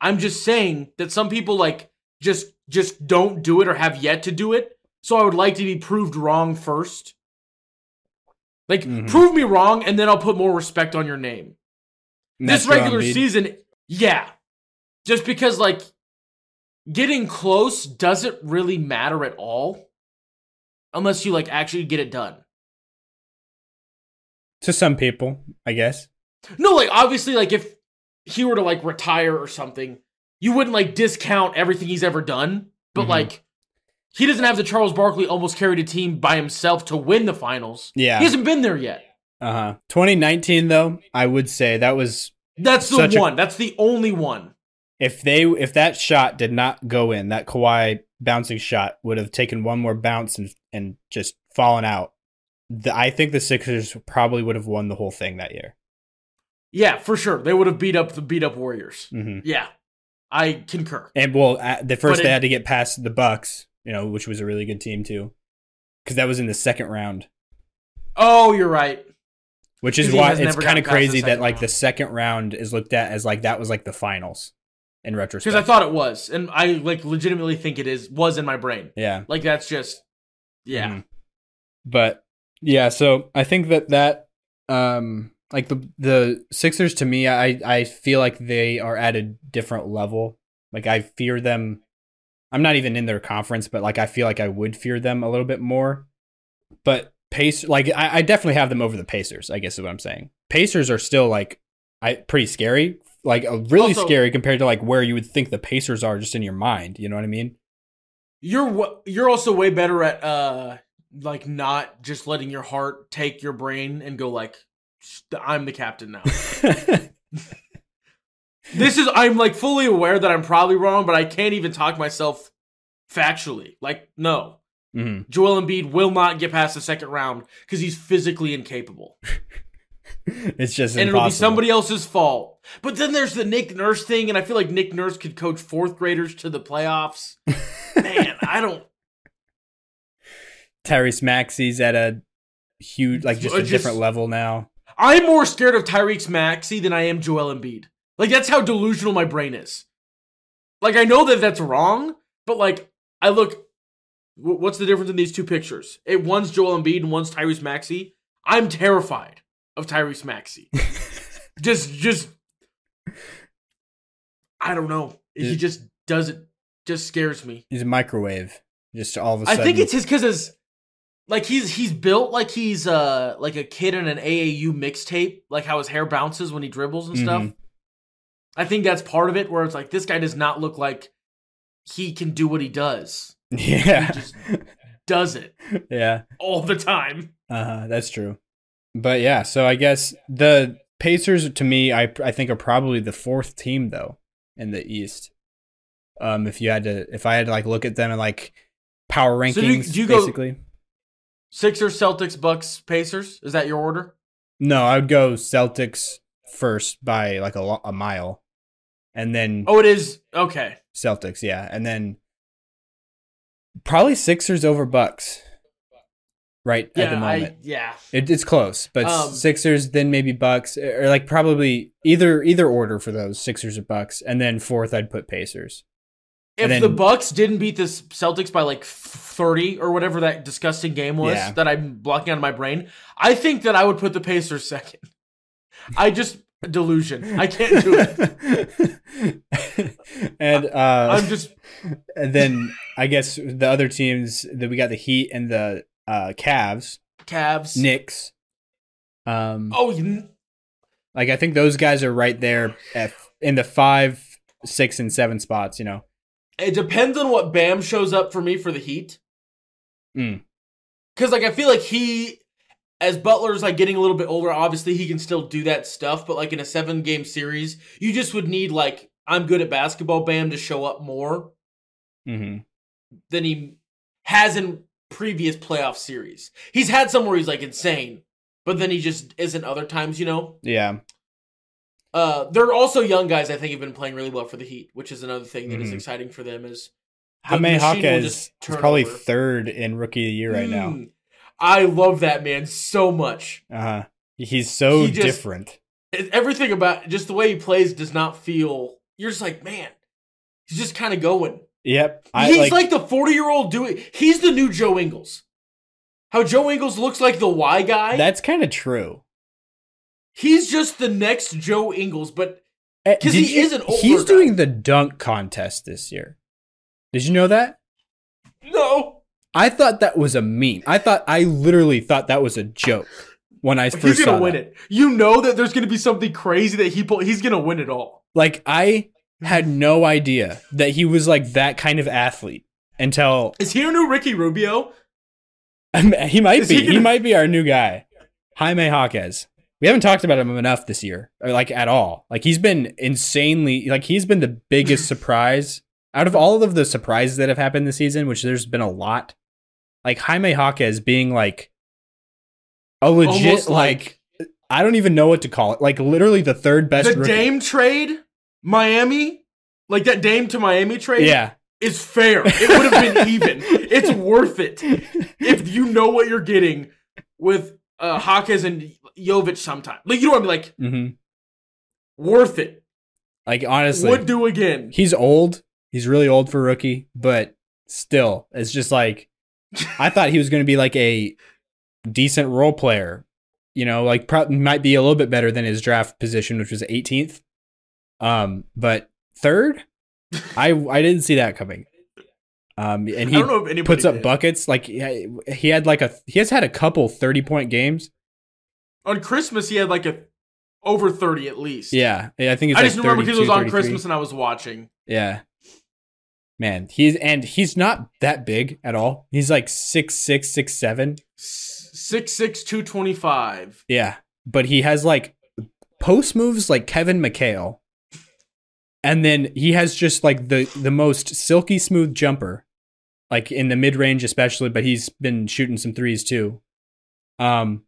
I'm just saying that some people like just just don't do it or have yet to do it. So I would like to be proved wrong first. Like Mhm. prove me wrong and then I'll put more respect on your name. This regular season, yeah. Just because like getting close doesn't really matter at all unless you like actually get it done. to some people, I guess. No, like obviously, like if he were to like retire or something, you wouldn't like discount everything he's ever done. But Mhm. like, he doesn't have the Charles Barkley almost carried a team by himself to win the finals. Yeah. He hasn't been there yet. Uh huh. 2019 though, I would say that was That's the Such a- one. That's the only one. if they if that shot did not go in, that Kawhi bouncing shot would have taken one more bounce and and just fallen out. The, I think the Sixers probably would have won the whole thing that year. Yeah, for sure. They would have beat up the beat up Warriors. hmm Yeah, I concur. And well, at the first they had to get past the Bucks, you know, which was a really good team too, because that was in the second round. Oh, you're right. Which is why it's kind of gotten past the crazy that like round. the second round is looked at as like that was like the finals in retrospect. Because I thought it was, and I like legitimately think it is was in my brain. yeah, Like that's just, yeah. Mhm. But yeah, so I think that that um like the the Sixers to me, I I feel like they are at a different level. Like I fear them. I'm not even in their conference, but like I feel like I would fear them a little bit more. But Pace, like I, I definitely have them over the Pacers. I guess is what I'm saying. Pacers are still like I pretty scary, like really Also- scary compared to like where you would think the Pacers are just in your mind. You know what I mean? You're you're also way better at uh like not just letting your heart take your brain and go like "St- I'm the captain now. <laughs> this is I'm like fully aware that I'm probably wrong, but I can't even talk myself factually. Like no, Mhm. Joel Embiid will not get past the second round because he's physically incapable. <laughs> It's just and it'll be somebody else's fault. But then there's the Nick Nurse thing, and I feel like Nick Nurse could coach fourth graders to the playoffs. <laughs> Man, I don't. Tyrese Maxey's at a huge, like just a just- different level now. I'm more scared of Tyreek Maxey than I am Joel Embiid. Like that's how delusional my brain is. Like I know that that's wrong, but like I look, wh- what's the difference in these two pictures? It one's Joel Embiid and one's Tyrese Maxey. I'm terrified of Tyrese Maxey. <laughs> just, just, I don't know. He Yeah. just doesn't. Just scares me. He's a microwave. Just all of a sudden. I think it's his because his like he's he's built like he's uh like a kid in an AAU mixtape, like how his hair bounces when he dribbles and stuff. I think that's part of it where it's like this guy does not look like he can do what he does. <laughs> yeah, He just does it yeah. all the time. Uh huh. That's true. But yeah, so I guess the Pacers to me, I I think are probably the fourth team though in the East. Um, if you had to, if I had to like look at them and like power rankings, So do you- do you go- Sixers, Celtics, Bucks, Pacers. Is that your order? No, I would go Celtics first by like a, a mile, and then Oh, it is okay. Celtics, yeah, and then probably Sixers over Bucks. Right at the Yeah, I moment, yeah. it, it's close, but Um, Sixers, then maybe Bucks, or like probably either either order for those Sixers or Bucks, and then fourth I'd put Pacers. If And the Bucks didn't beat the Celtics by like 30 or whatever that disgusting game was Yeah. that I'm blocking out of my brain, I think that I would put the Pacers second. <laughs> I just delusion. I can't do it. <laughs> and uh, I'm just and then I guess the other teams that we got the Heat and the uh, Cavs, Cavs. Knicks. Um, Oh, you- like I think those guys are right there at, in the five, six, and seven spots. You know, it depends on what Bam shows up for me for the Heat. Mm. Because like I feel like he, as Butler's like getting a little bit older, obviously he can still do that stuff. But like in a seven game series, you just would need like I'm good at basketball, Bam, to show up more mm-hmm. than he has in previous playoff series. He's had some where he's like insane, but then he just isn't other times. You know. yeah, Uh, they're also young guys. I think have been playing really well for the Heat, which is another thing that is Mhm. exciting for them. Is Jaime machine will Jaquez just is probably over. third in Rookie of the Year right now. I love that man so much. Uh huh. He's so He just- different. Everything about just the way he plays does not feel. You're just like, man, he's just kind of going. Yep. I he's like, like, the 40 year old doing. He's the new Joe Ingles. How Joe Ingles looks like the Y guy. that's kind of true. he's just the next Joe Ingles, but because did he is an older He's guy. doing the dunk contest this year. Did you know that? no. I thought that was a meme. I thought I literally thought that was a joke when I first He's saw gonna win that. it. You know that there's gonna be something crazy that he pull. He's gonna win it all. Like I had no idea that he was like that kind of athlete until Is he our new Ricky Rubio? <laughs> he might Is be. he He, gonna- might be our new guy, Jaime Jaquez. We haven't talked about him enough this year, like at all. Like he's been insanely, like he's been the biggest <laughs> surprise out of all of the surprises that have happened this season, which there's been a lot. Like Jaime Jaquez being like a legit, Almost like, I don't even know what to call it. Like literally the third best. the rookie- Dame trade, Miami, like that Dame to Miami trade, Yeah, is fair. It would have been <laughs> even. It's worth it if you know what you're getting with uh Hawkes and Jovic sometime. Like you know what I mean? Like hmm worth it. Like honestly, Would do again. he's old. He's really old for rookie, but still, it's just like I thought he was going to be like a decent role player. You know, like pro- might be a little bit better than his draft position, which was 18th. Um, but third, I I didn't see that coming. Um, and I he don't know if anybody puts up buckets. Like he he had like a he has had a couple 30 point games. on Christmas. He had like a over thirty at least. Yeah, yeah, I think it's I like just remember because it was on Christmas and I was watching. Yeah. Man, he's and he's not that big at all. He's like six six, six seven. Six six two twenty five. Yeah. But he has like post moves like Kevin McHale. And then he has just like the the most silky smooth jumper. Like in the mid range especially, but he's been shooting some threes too. Um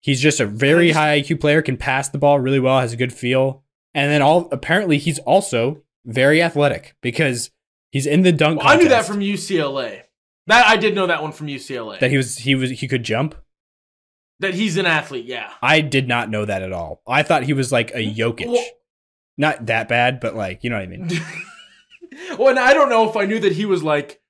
he's just a very high IQ player, can pass the ball really well, has a good feel. And then all apparently he's also very athletic because he's in the dunk Well, I knew that from UCLA. That I did know that one from UCLA. that he was he was he could jump. that he's an athlete. Yeah. I did not know that at all. I thought he was like a Jokic. Well- not that bad, but like you know what I mean. <laughs> well, and I don't know if I knew that he was like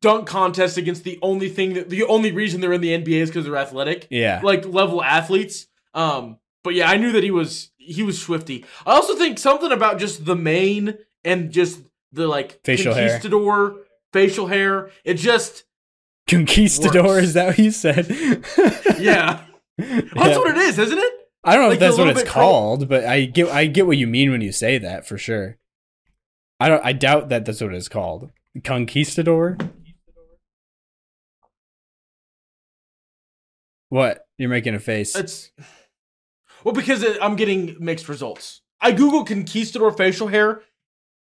dunk contest against the only thing that the only reason they're in the NBA is because they're athletic, Yeah, like level athletes. Um, but yeah, I knew that he was he was swifty. I also think something about just the main and just the like Facial hair. conquistador facial hair. It just conquistador Works. is that what you said? yeah, <laughs> Yeah. that's what it is, isn't it? I don't know like if that's what it's called, but I get I get what you mean when you say that for sure. I don't. I doubt that that's what it's called. Conquistador. What? You're making a face. It's well because it, I'm getting mixed results. I Google conquistador facial hair,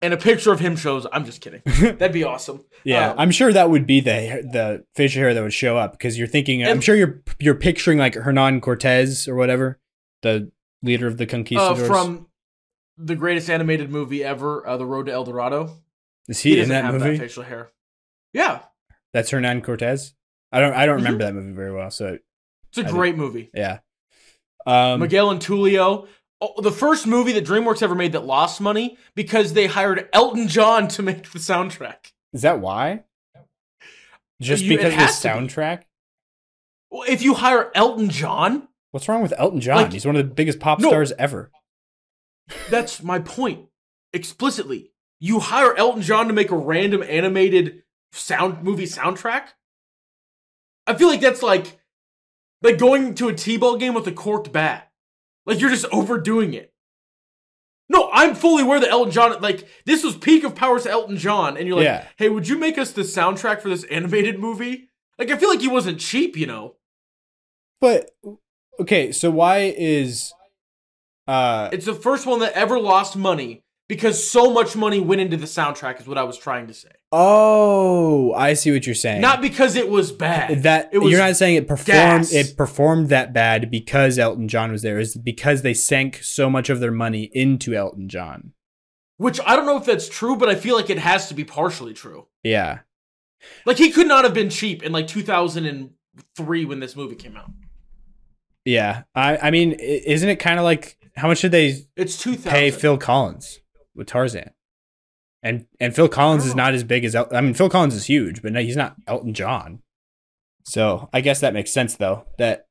and a picture of him shows. I'm just kidding. <laughs> That'd be awesome. Yeah, Um, I'm sure that would be the the facial hair that would show up because you're thinking. I'm sure you're you're picturing like Hernan Cortez or whatever, the leader of the Uh, conquistadors. from the greatest animated movie ever, uh, The Road to El Dorado. Is he, in that have movie? that facial hair. Yeah, That's Hernan Cortez. I don't I don't Mhm. remember that movie very well. So it's a I great movie. yeah. Um, Miguel and Tulio. Oh, the first movie that DreamWorks ever made that lost money because they hired Elton John to make the soundtrack. is that why? Just You- because of the to be. soundtrack? Well, If you hire Elton John, What's wrong with Elton John? Like- He's one of the biggest pop No. stars ever. That's my point. Explicitly, you hire Elton John to make a random animated sound movie soundtrack. I feel like that's like like going to a T-ball game with a corked bat. Like you're just overdoing it. No, I'm fully aware that Elton John, like, this was peak of powers to Elton John, and you're like, Yeah. hey, would you make us the soundtrack for this animated movie? Like, I feel like he wasn't cheap, you know? But okay, so why is uh It's the first one that ever lost money because so much money went into the soundtrack, is what I was trying to say. Oh, I see what you're saying. Not because it was bad. that it was you're not saying it performed gas. it performed that bad because Elton John was there. Is because they sank so much of their money into Elton John. which I don't know if that's true, but I feel like it has to be partially true. Yeah. Like, he could not have been cheap in like 2003 when this movie came out. Yeah. I I mean, isn't it kind of like how much did they It's 2000. pay Phil Collins with Tarzan? And and Phil Collins is Oh. not as big as El- I mean Phil Collins is huge, but no, he's not Elton John. So I guess that makes sense though. That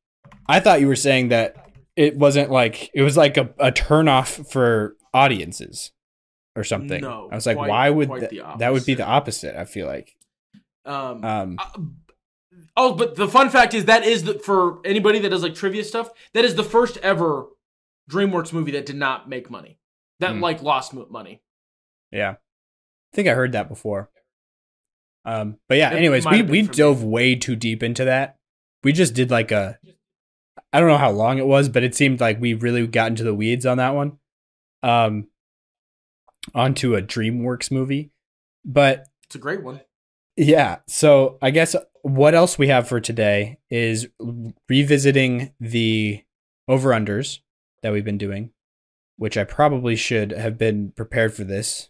I thought you were saying that it wasn't like it was like a, a turnoff for audiences or something. No, I was like, quite- why would th- that would be the opposite. I feel like. Um, Um, Uh, oh, but the fun fact is that is the, for anybody that does like trivia stuff. That is the first ever DreamWorks movie that did not make money. That Hmm. like lost money. yeah, I think I heard that before. Um, but yeah. It Anyways, we we for me. dove way too deep into that. We just did like a. I don't know how long it was, but it seemed like we really got into the weeds on that one. Um, onto a DreamWorks movie, but It's a great one. Yeah. So I guess what else we have for today is revisiting the over unders that we've been doing, which I probably should have been prepared for this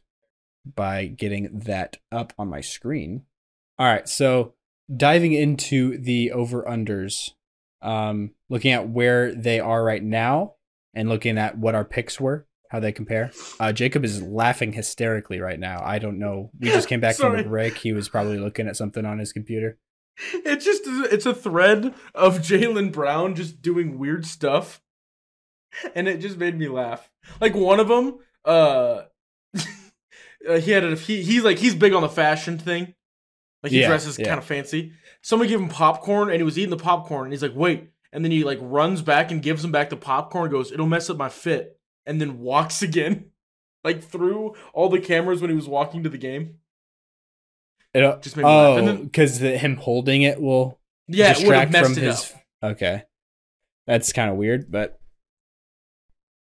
by getting that up on my screen. All right. So diving into the over unders, um, looking at where they are right now and looking at what our picks were, how they compare. Uh, Jacob is laughing hysterically right now. I don't know. We just came back from a <laughs> break. He was probably looking at something on his computer. It's just it's a thread of Jaylen Brown just doing weird stuff, and it just made me laugh. Like one of them, uh, uh, he had a he he's like he's big on the fashion thing. Like he Yeah, dresses yeah. kind of fancy. Somebody gave him popcorn, and he was eating the popcorn, and he's like, "Wait!" And then he like runs back and gives him back the popcorn. Goes, "It'll mess up my fit," and then walks <laughs> again, like through all the cameras when he was walking to the game. It, Just made me oh, because him holding it will Yeah, it distract messed from it his. up. Okay, that's kind of weird, but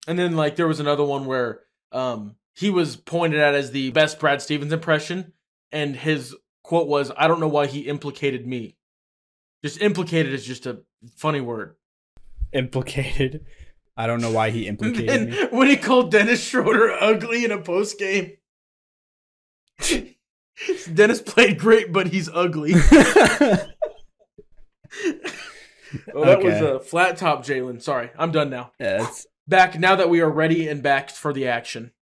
And then like there was another one where um he was pointed at as the best Brad Stevens impression, and his quote was, "I don't know why he implicated me." Just implicated is just a funny word. implicated. I don't know why he <laughs> And implicated then me. when he called Dennis Schroeder ugly in a post game, <laughs> Dennis played great, but he's ugly. <laughs> Oh, that was a uh, flat top, Jaylen. Sorry, I'm done now. Yeah, Back now that we are ready and back for the action.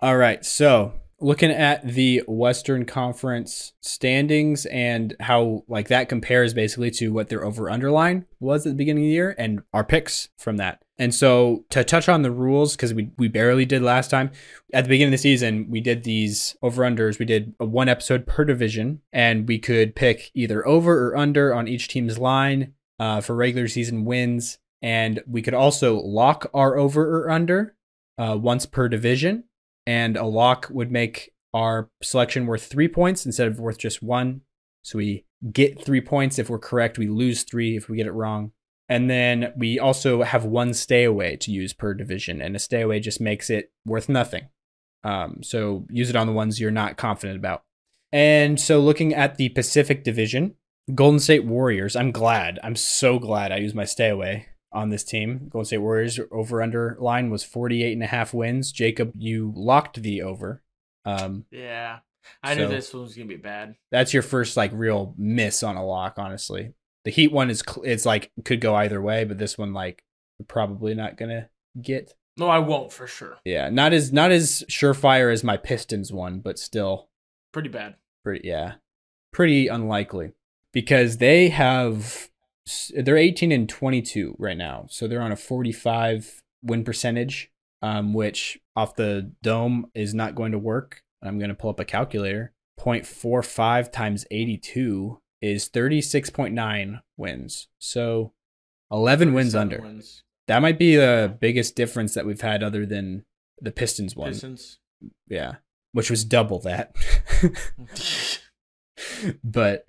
All right. So looking at the Western Conference standings and how like that compares basically to what their over underline was at the beginning of the year and our picks from that. And so to touch on the rules, because we, we barely did last time, at the beginning of the season, we did these over unders. We did a one episode per division, and we could pick either over or under on each team's line uh, for regular season wins. And we could also lock our over or under uh, once per division and a lock would make our selection worth three points instead of worth just one. So we get three points if we're correct, we lose three if we get it wrong. And then we also have one stay away to use per division, and a stay away just makes it worth nothing. Um, so use it on the ones you're not confident about. And so looking at the Pacific Division, Golden State Warriors, I'm glad. I'm so glad I used my stay away on this team. Golden State Warriors over under line was 48 and a half wins. Jacob, you locked the over. Um, Yeah, I knew this one was gonna be bad. that's your first like real miss on a lock, honestly. The Heat one is it's like could go either way, but this one like you're probably not gonna get. No, I won't for sure. Yeah, not as not as surefire as my Pistons one, but still Pretty bad. pretty yeah, pretty unlikely because they have they're 18 and 22 right now, so they're on a 45 win percentage. um, which off the dome is not going to work. I'm going to pull up a calculator. 0.45 times 82 is 36.9 wins. So 11 wins under. Wins. That might be the biggest difference that we've had other than the Pistons one. Pistons. Yeah. Which was double that. <laughs> <laughs> but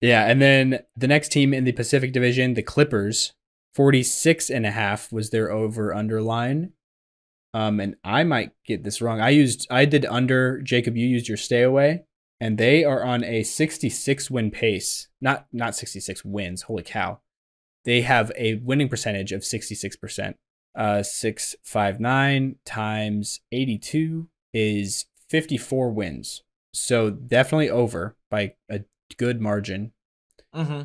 yeah, and then the next team in the Pacific Division, the Clippers, 46 and a half was their over underline. Um and I might get this wrong. I used I did under Jacob you used your stay away and they are on a 66 win pace. Not not 66 wins. Holy cow. They have a winning percentage of 66%. Uh 659 times 82 is 54 wins. So definitely over by a good margin. hmm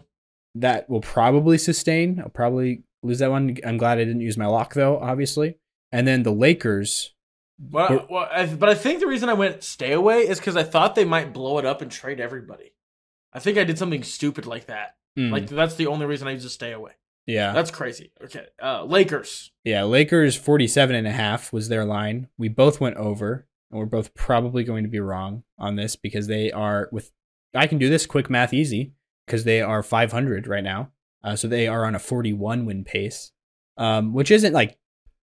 That will probably sustain. I'll probably lose that one. I'm glad I didn't use my lock though, obviously. And then the Lakers. Well, well I, but I think the reason I went stay away is because I thought they might blow it up and trade everybody. I think I did something stupid like that. Hmm, Like that's the only reason I used to stay away. yeah. That's crazy. Okay, uh, Lakers. Yeah, Lakers 47 and a half was their line. We both went over, and we're both probably going to be wrong on this because they are with I can do this quick math easy because they are 500 right now. Uh, so they are on a 41 win pace. Um, which isn't like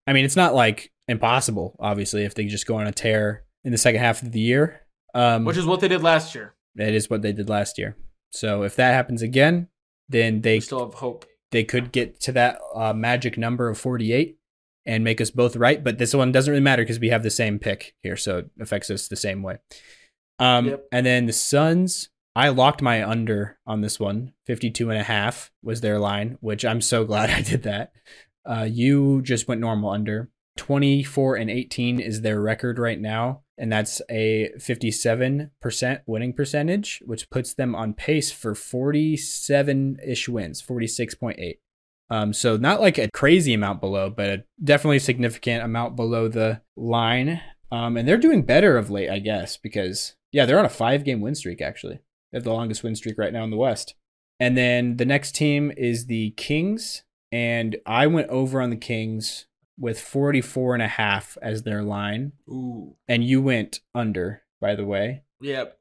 I mean, it's not like impossible obviously if they just go on a tear in the second half of the year. Um which is what they did last year. that is what they did last year. So if that happens again, then they We still have hope. they could get to that uh, magic number of 48 and make us both right but this one doesn't really matter because we have the same pick here so it affects us the same way um Yep. and then the suns i locked my under on this one 52 and a half was their line which i'm so <laughs> glad i did that uh you just went normal under 24 and 18 is their record right now and that's a 57% winning percentage which puts them on pace for 47ish wins 46.8 um, so not like a crazy amount below, but a definitely significant amount below the line. Um, and they're doing better of late, I guess, because yeah, they're on a five game win streak actually. They have the longest win streak right now in the West. And then the next team is the Kings, and I went over on the Kings with 44 and a half as their line, Ooh. and you went under, by the way. Yep.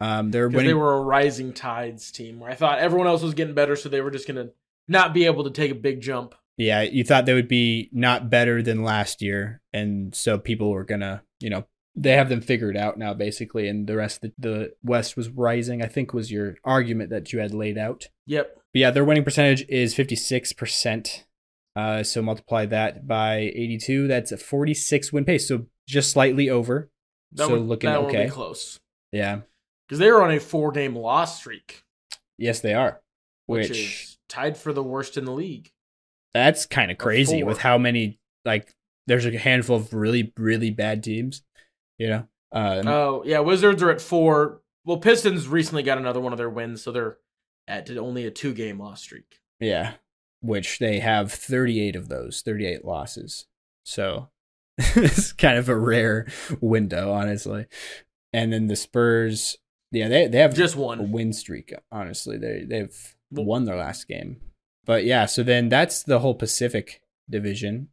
Um, they're winning. they were a rising tides team where I thought everyone else was getting better, so they were just gonna not be able to take a big jump. Yeah, you thought they would be not better than last year, and so people were gonna, you know, they have them figured out now, basically, and the rest of the, the West was rising. I think was your argument that you had laid out. Yep. But yeah, their winning percentage is fifty six percent. Uh, so multiply that by eighty two. That's a forty six win pace. So just slightly over. That so would, looking that okay. close. Yeah. Because they were on a four game loss streak, Yes, they are. which, Which, is tied for the worst in the league. that's kind of crazy with how many like. There's a handful of really really bad teams. You know. Um, Oh, yeah. Wizards are at four. Well, Pistons recently got another one of their wins, so they're at only a two game loss streak. Yeah, which they have 38 of those, 38 losses. So <laughs> it's kind of a rare window, honestly. And then the Spurs, yeah, they they have Just a one. win streak. Honestly, they they've won their last game. But yeah, so then that's the whole Pacific division.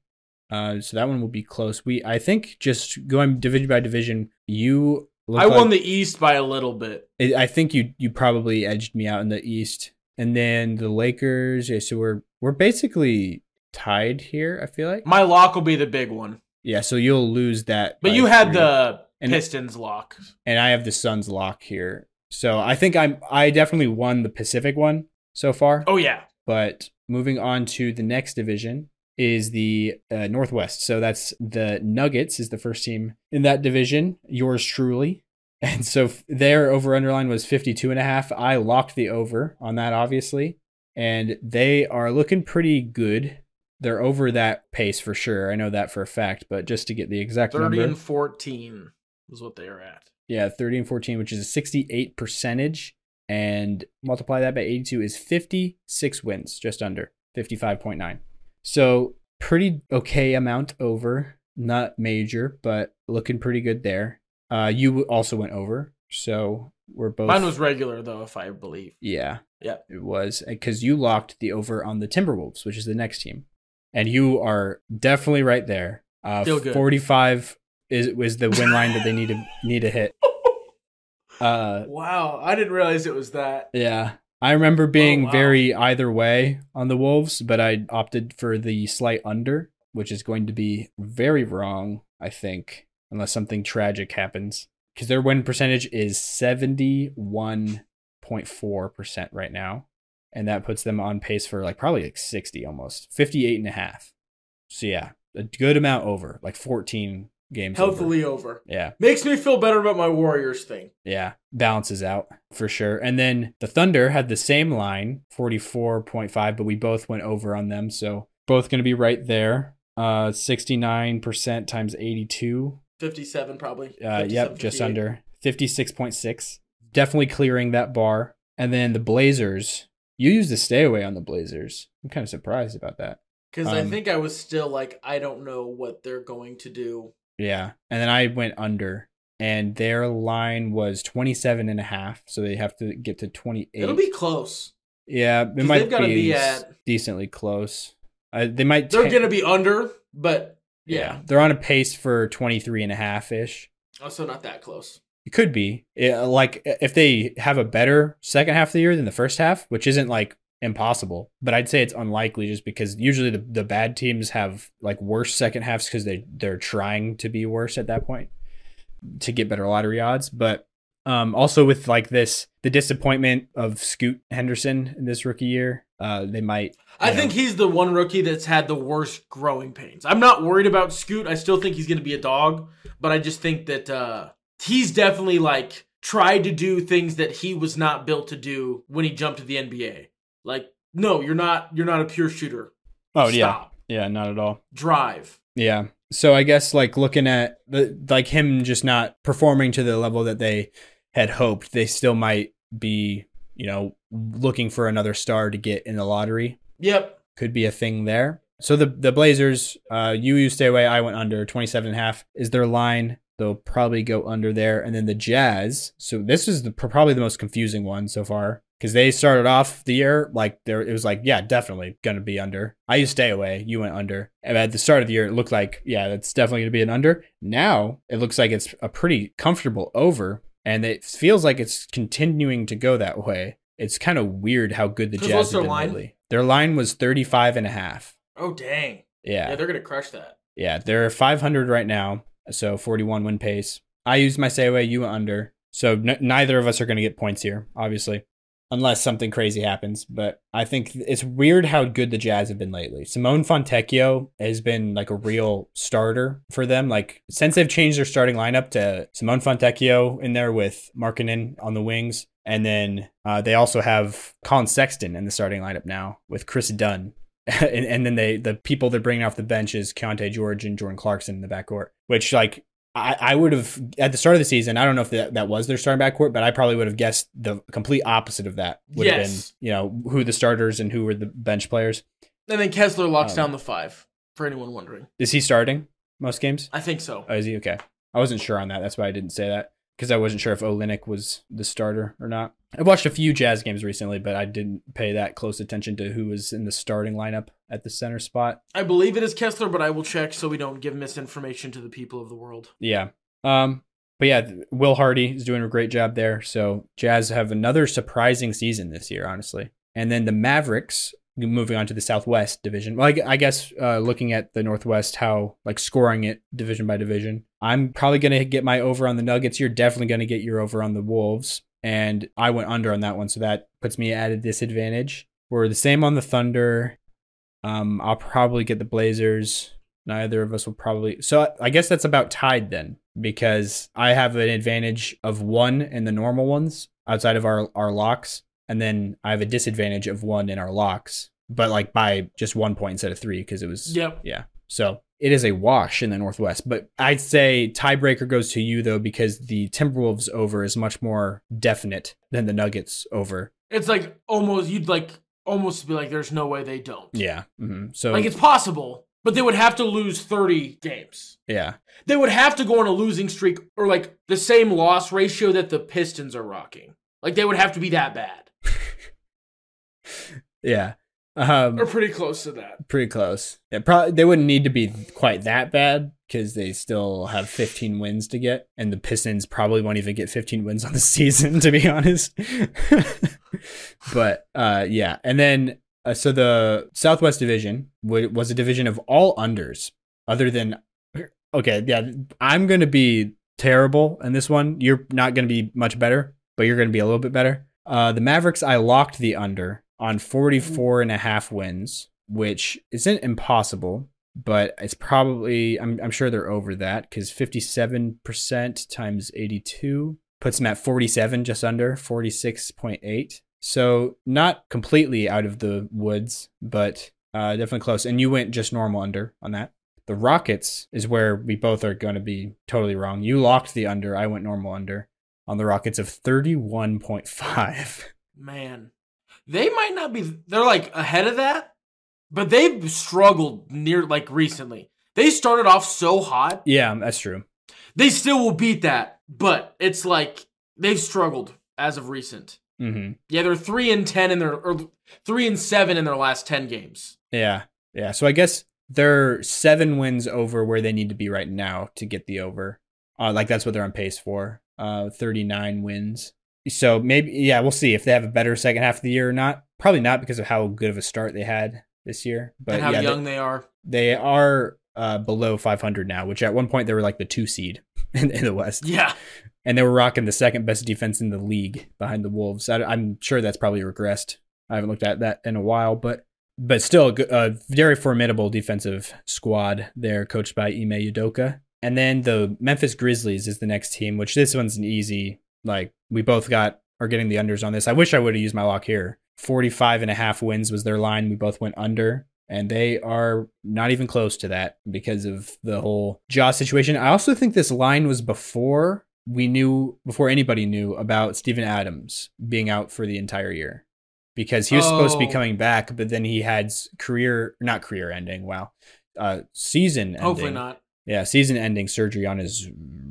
Uh, so that one will be close. We I think just going division by division, you. look I won like- the East by a little bit. I I think you you probably edged me out in the East, and then the Lakers. Yeah, so we're we're basically tied here. I feel like. My lock will be the big one. Yeah, so you'll lose that. But you had three. the And- Pistons lock. and I have the Suns lock here. So I think I'm I definitely won the Pacific one so far. Oh, yeah. But moving on to the next division is the uh, Northwest. So that's the Nuggets is the first team in that division. Yours truly. <laughs> And so f- their over underline was 52 and a half. I locked the over on that obviously. And they are looking pretty good. They're over that pace for sure. I know that for a fact, but just to get the exact 30 number. and 14 is what they are at. Yeah, 30 and 14, which is a 68 percentage. And multiply that by 82 is 56 wins, just under 55.9. So pretty okay amount over, not major, but looking pretty good there. Uh, you also went over, so we're both. Mine was regular, though, if I believe. Yeah. Yeah. It was because you locked the over on the Timberwolves, which is the next team. And you are definitely right there. Uh, Feel good. 45 is was the win line that they need to need to hit. <laughs> Uh, Wow, I didn't realize it was that. yeah. I remember oh, being Oh, wow. very either way on the Wolves, but I opted for the slight under, which is going to be very wrong, I think, unless something tragic happens. Because their win percentage is 71.4% right now. And that puts them on pace for like probably like 60 almost, 58 and a half. So yeah, a good amount over, like 14 games. over. Healthily over. Yeah. Makes me feel better about my Warriors thing. Yeah, balances out for sure. And then the Thunder had the same line, 44.5, but we both went over on them. So both going to be right there. Uh 69% times 82. 57 probably. Uh 57, yep, just under 56.6. Definitely clearing that bar. And then the Blazers, you used to stay away on the Blazers. I'm kind of surprised about that. Because I Um, think I was still like, I don't know what they're going to do. Yeah. And then I went under and their line was 27 and a half, so they have to get to 28. It'll be close. Yeah, it might be, be at- decently close. Uh, they might. They're ta- going to be under, but yeah. they're on a pace for 23 and a half ish. Also, not that close. It could be Yeah, like if they have a better second half of the year than the first half, which isn't like impossible, but I'd say it's unlikely just because usually the, the bad teams have like worse second halves because they they're trying to be worse at that point to get better lottery odds. But um, also with like this the disappointment of Scoot Henderson in this rookie year, uh, they might I Yeah. think he's the one rookie that's had the worst growing pains. I'm not worried about Scoot. I still think he's going to be a dog, but I just think that uh, he's definitely like tried to do things that he was not built to do when he jumped to the NBA. Like, no, you're not. You're not a pure shooter. Oh yeah, yeah, not at all. Drive. Yeah. So I guess like looking at the like him just not performing to the level that they had hoped, they still might be, you know, looking for another star to get in the lottery. Yep. Could be a thing there. So the the Blazers, uh you you stay away, I went under 27 and a half is their line. They'll probably go under there. And then the Jazz. So this is the probably the most confusing one so far. Because they started off the year like there, it was like, yeah, definitely gonna be under. I used to stay away. You went under. And at the start of the year, it looked like, yeah, that's definitely gonna be an under. Now it looks like it's a pretty comfortable over, and it feels like it's continuing to go that way. It's kind of weird how good the Jazz have their been line? lately. Their line was 35 and a half. Oh dang. Yeah. Yeah, they're gonna crush that. Yeah, they're 500 right now, so 41 win pace. I used my say away, you went under. So n- neither of us are going to get points here, obviously, unless something crazy happens. But I think it's weird how good the Jazz have been lately. Simone Fontecchio has been like a real starter for them. Like since they've changed their starting lineup to Simone Fontecchio in there with Markkanen on the wings. And then uh, they also have Collin Sexton in the starting lineup now with Kris Dunn <laughs> and, and then they the people they're bringing off the bench is Keyonte George and Jordan Clarkson in the backcourt, which like I, I would have at the start of the season. I don't know if that, that was their starting backcourt, but I probably would have guessed the complete opposite of that would have been you know who the starters and who were the bench players. And then Kessler locks Um, down the five. For anyone wondering, Is he starting most games? I think so. Oh, is he okay? I wasn't sure on that. That's why I didn't say that because I wasn't sure if Olynyk was the starter or not. I've watched a few Jazz games recently, but I didn't pay that close attention to who was in the starting lineup at the center spot. I believe it is Kessler, but I will check so we don't give misinformation to the people of the world. Yeah. Um, but yeah, Will Hardy is doing a great job there. So Jazz have another surprising season this year, honestly. And then the Mavericks moving on to the Southwest division. Well, I, I guess uh, looking at the Northwest, how like scoring it division by division. I'm probably gonna get my over on the Nuggets. You're definitely gonna get your over on the Wolves, and I went under on that one, so that puts me at a disadvantage. We're the same on the Thunder. Um, I'll probably get the Blazers. Neither of us will probably. So I guess that's about tied then, because I have an advantage of one in the normal ones outside of our our locks, and then I have a disadvantage of one in our locks, but like by just one point instead of three because it was Yep. yeah. So it is a wash in the Northwest, but I'd say tiebreaker goes to you though because the Timberwolves over is much more definite than the Nuggets over. It's like almost you'd like almost be like, there's no way they don't. Yeah. hmm So Like it's possible, but they would have to lose 30 games. yeah. They would have to go on a losing streak or like the same loss ratio that the Pistons are rocking. Like they would have to be that bad. <laughs> Yeah. Um, Or pretty close to that. pretty close. Yeah, probably they wouldn't need to be quite that bad, because they still have 15 wins to get, and the Pistons probably won't even get 15 wins on the <laughs> season, to be honest. <laughs> but uh, yeah, and then uh, so the Southwest Division w- was a division of all unders, other than okay, yeah, I'm gonna be terrible in this one. You're not gonna be much better, but you're gonna be a little bit better. Uh, the Mavericks, I locked the under on 44 and a half wins, which isn't impossible, but it's probably, I'm, I'm sure they're over that because 57% times 82 puts them at 47, just under 46.8. So not completely out of the woods, but uh, definitely close. And you went just normal under on that. The Rockets is where we both are going to be totally wrong. You locked the under. I went normal under on the Rockets of 31.5. Man, they might not be, they're like ahead of that, but they've struggled near like recently. They started off so hot. Yeah, that's true. They still will beat that, but it's like they've struggled as of recent. Mm-hmm. Yeah, they're three and ten in their or three and seven in their last ten games. Yeah, yeah. So I guess they're seven wins over where they need to be right now to get the over. Uh, like that's what they're on pace for. Uh, thirty nine wins. So maybe yeah, we'll see if they have a better second half of the year or not. Probably not because of how good of a start they had this year. But and how yeah, young they, they are. they are uh, below 500 now, which at one point they were like the two seed <laughs> in, in the West. Yeah, and they were rocking the second best defense in the league behind the Wolves. I, am sure that's probably regressed. I haven't looked at that in a while, but but still a, a very formidable defensive squad there, coached by Ime Udoka. And then the Memphis Grizzlies is the next team, which this one's an easy. Like we both got are getting the unders on this. I wish I would have used my lock here. 45 and a half wins was their line. We both went under and they are not even close to that because of the whole jaw situation. I also think this line was before we knew before anybody knew about Steven Adams being out for the entire year because he was supposed to be Oh. coming back, but then he had career not career ending. Wow, uh, season ending. hopefully not. Yeah, season ending surgery on his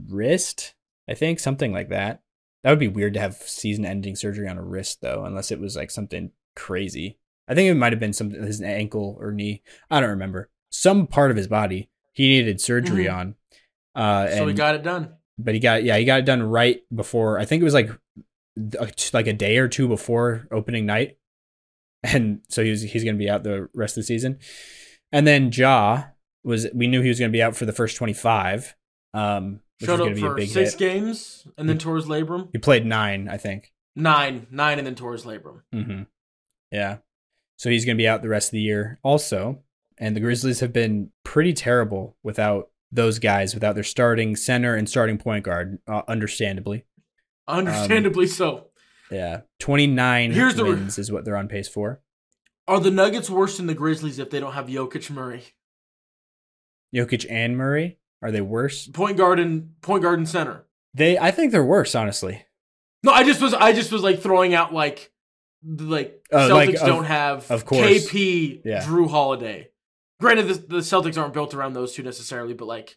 wrist. I think something like that. That would be weird to have season ending surgery on a wrist though, unless it was like something crazy. I think it might have been something his ankle or knee. I don't remember. Some part of his body he needed surgery Mhm. on. Uh, So and, we got it done. but he got yeah he got it done right before. I think it was like like a day or two before opening night, and so he's he's going to be out the rest of the season. And then Ja was we knew he was going to be out for the first twenty five. Um, which Showed up going to be a for big six hit. games and then tore his labrum. He played nine, I think. Nine, nine, and then tore his labrum. hmm Yeah. So he's going to be out the rest of the year also. And the Grizzlies have been pretty terrible without those guys, without their starting center and starting point guard, uh, understandably. Understandably so. Yeah. 29 Here's the- wins is what they're on pace for. Are the Nuggets worse than the Grizzlies if they don't have Jokic Murray? Jokic and Murray, are they worse? Point guard and point guard and center. They I think they're worse, honestly. No, I just was I just was like throwing out like like Oh, Celtics like, of- don't have of course. KP Yeah. Jrue Holiday. Granted, the, the Celtics aren't built around those two necessarily, but like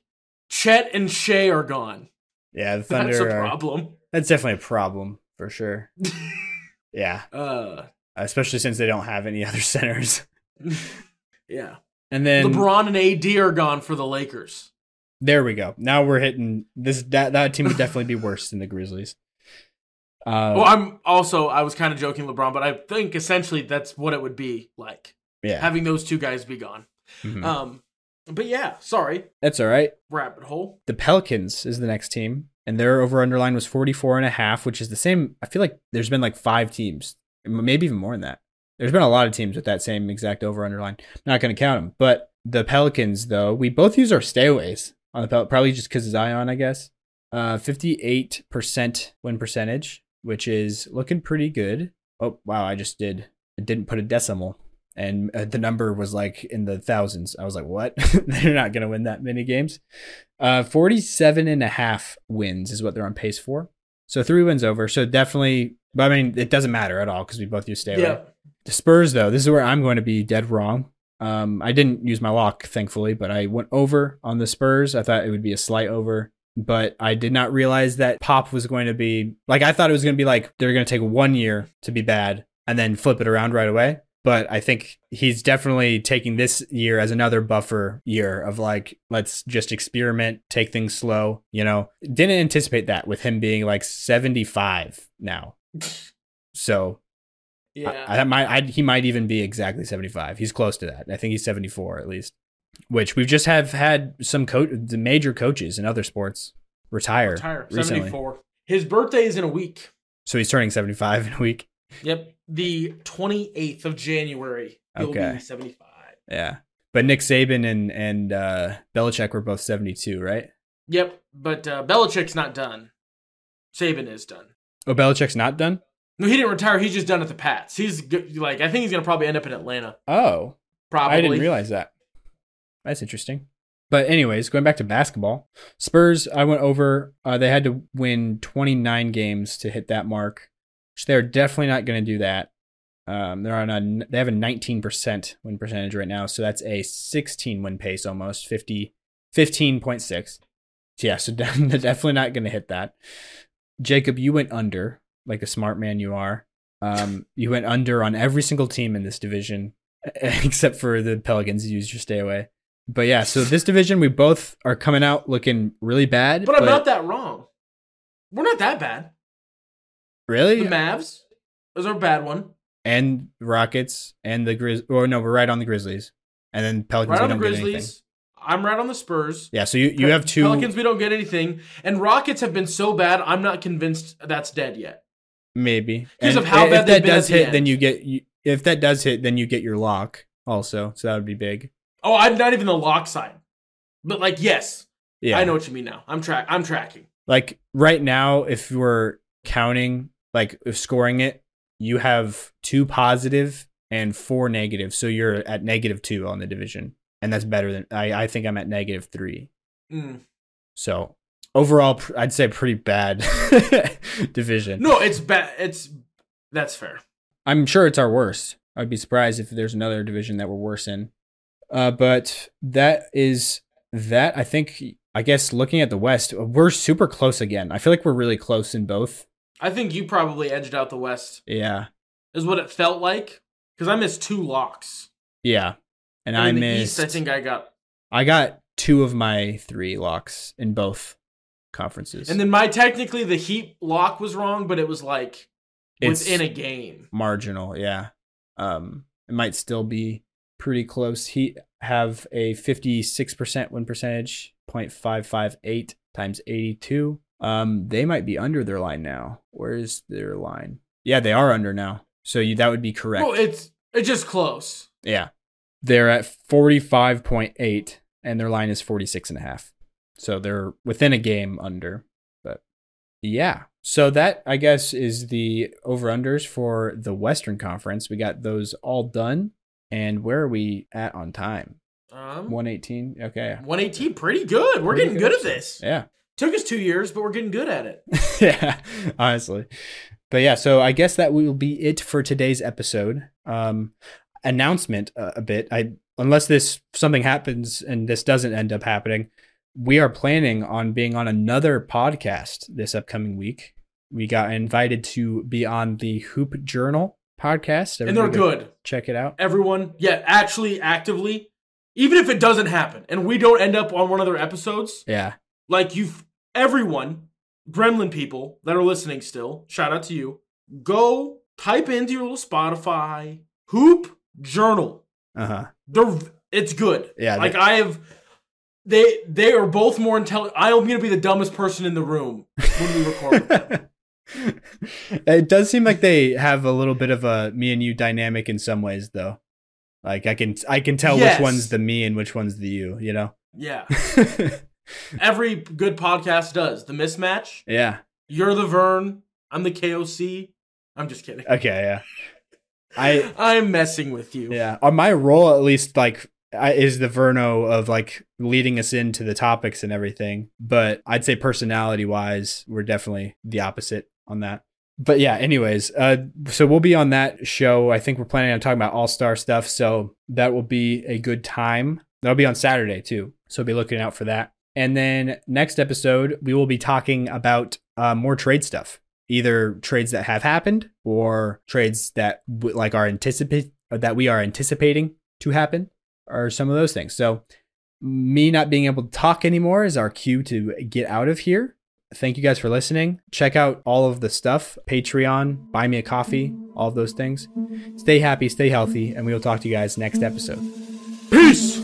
Chet and Shai are gone. Yeah, the <laughs> That's Thunder a are, problem. that's definitely a problem for sure. <laughs> yeah, Uh, especially since they don't have any other <laughs> centers. yeah. And then LeBron and AD are gone for the Lakers. There we go. Now we're hitting this. That that team would definitely be <laughs> worse than the Grizzlies. Uh, well, I'm also I was kind of joking LeBron, but I think essentially that's what it would be like yeah, having those two guys be gone. Mhm. Um, but yeah, sorry, that's all right. rabbit hole. The Pelicans is the next team, and their over underline was 44 and a half, which is the same. I feel like there's been like five teams, maybe even more than that. There's been a lot of teams with that same exact over underline. Not going to count them, but the Pelicans though, we both use our stayaways on the Pel- probably just because of Zion, I guess. Uh, 58% win percentage, which is looking pretty good. Oh wow, I just did. I didn't put a decimal, and uh, the number was like in the thousands. I was like, what? <laughs> they're not going to win that many games. Uh, 47 and a half wins is what they're on pace for. So three wins over. So definitely, but I mean, it doesn't matter at all because we both use stay away. Yeah, The Spurs, though, this is where I'm going to be dead wrong. Um, I didn't use my lock, thankfully, but I went over on the Spurs. I thought it would be a slight over, but I did not realize that Pop was going to be like, I thought it was going to be like they're going to take one year to be bad and then flip it around right away. but I think he's definitely taking this year as another buffer year of like, let's just experiment, take things slow. You know, didn't anticipate that with him being like 75 now. So Yeah. I, I might, I, he might even be exactly 75. He's close to that. I think he's 74 at least, which we've just have had some coach, the major coaches in other sports retire, Retire. recently. 74. His birthday is in a week. So he's turning 75 in a week. Yep. The 28th of January. He'll Okay. be 75. Yeah. But Nick Saban and and uh, Belichick were both 72, right? Yep. But uh, Belichick's not done. Saban is done. Oh, Belichick's not done. No, he didn't retire. He's just done at the Pats. He's like, I think he's gonna probably end up in Atlanta. Oh, Probably. I didn't realize that. That's interesting. But anyways, going back to basketball, Spurs. I went over. Uh, they had to win 29 games to hit that mark, which they're definitely not going to do that. Um, they're on a they have a 19% win percentage right now, so that's a 16 win pace almost 50 15.6. So yeah, so <laughs> they're definitely not going to hit that. Jacob, you went under like a smart man you are. Um, you went under on every single team in this division <laughs> except for the Pelicans. You used your stay away. But yeah, so this division we both are coming out looking really bad. But I'm not that wrong. We're not that bad. really. The Mavs. Are a bad one. and Rockets and the Grizz. Or no, we're right on the Grizzlies, and then Pelicans. Right on the. Grizzlies. I'm right on the Spurs. Yeah, so you you have two. Pelicans. We don't get anything, and Rockets have been so bad. I'm not convinced that's dead yet. Maybe Because of how if bad they've that does at the hit, then you get. You, if that does hit, then you get your lock also. So that would be big. Oh, I'm not even the lock side, but like yes, Yeah, I know what you mean now. I'm track. I'm tracking. like right now if we're counting like if scoring it you have two positive and four negative so you're at negative two on the division and that's better than i, I think i'm at negative three Mm. so overall i'd say pretty bad <laughs> division No, it's bad. It's that's fair. i'm sure it's our worst i'd be surprised if there's another division that we're worse in uh, but that is that i think i guess looking at the west we're super close again i feel like we're really close in both I think you probably edged out the West. yeah Is what it felt like because I missed two locks. Yeah. And, And I missed East, I think I got. I got two of my three locks in both conferences. And then my technically the Heat lock was wrong, but it was like It's- within a game. marginal, yeah. Um it might still be pretty close. He have a 56% win percentage, 0.558 times 82. Um they might be under their line now. Where's their line? Yeah, they are under now. So you that would be correct. Well, it's it's just close. Yeah. They're at 45.8 and their line is 46 and a half. So they're within a game under. But yeah. So that I guess is the over unders for the Western Conference. We got those all done. And where are we at on time? Um, 118. Okay. 118, pretty good. We're Pretty getting good. good at this. Yeah. Took us two years, but we're getting good at it. <laughs> yeah, honestly. But yeah, so I guess that will be it for today's episode. Um, announcement uh, a bit. I unless this something happens and this doesn't end up happening, we are planning on being on another podcast this upcoming week. We got invited to be on the Hoop Journal podcast, and they're good. Check it out. Everyone, yeah, actually, actively, even if it doesn't happen and we don't end up on one of their episodes, Yeah, like you've everyone, Gremlin people that are listening still, shout out to you. Go type into your little Spotify Hoop Journal. uh huh. They're it's good. Yeah, like I have. They they are both more intelligent. I'm gonna be the dumbest person in the room when we record. <laughs> it does seem like they have a little bit of a me and you dynamic in some ways though like i can i can tell Yes. which one's the me and which one's the you you know yeah, <laughs> every good podcast does the mismatch. yeah You're the Vern. I'm the KOC. I'm just kidding. okay yeah <laughs> i I'm messing with you. yeah on my role at least like is the verno of like leading us into the topics and everything but i'd say personality wise we're definitely the opposite on that. But yeah anyways uh so we'll be on that show. I think we're planning on talking about all-star stuff so that will be a good time. That'll be on saturday too so be looking out for that. And then next episode we will be talking about uh, more trade stuff either trades that have happened or trades that like are anticipated that we are anticipating to happen are some of those things. So, me not being able to talk anymore is our cue to get out of here. Thank you guys for listening. Check out all of the stuff Patreon, buy me a coffee, all of those things. Stay happy, stay healthy, and we will talk to you guys next episode. Peace!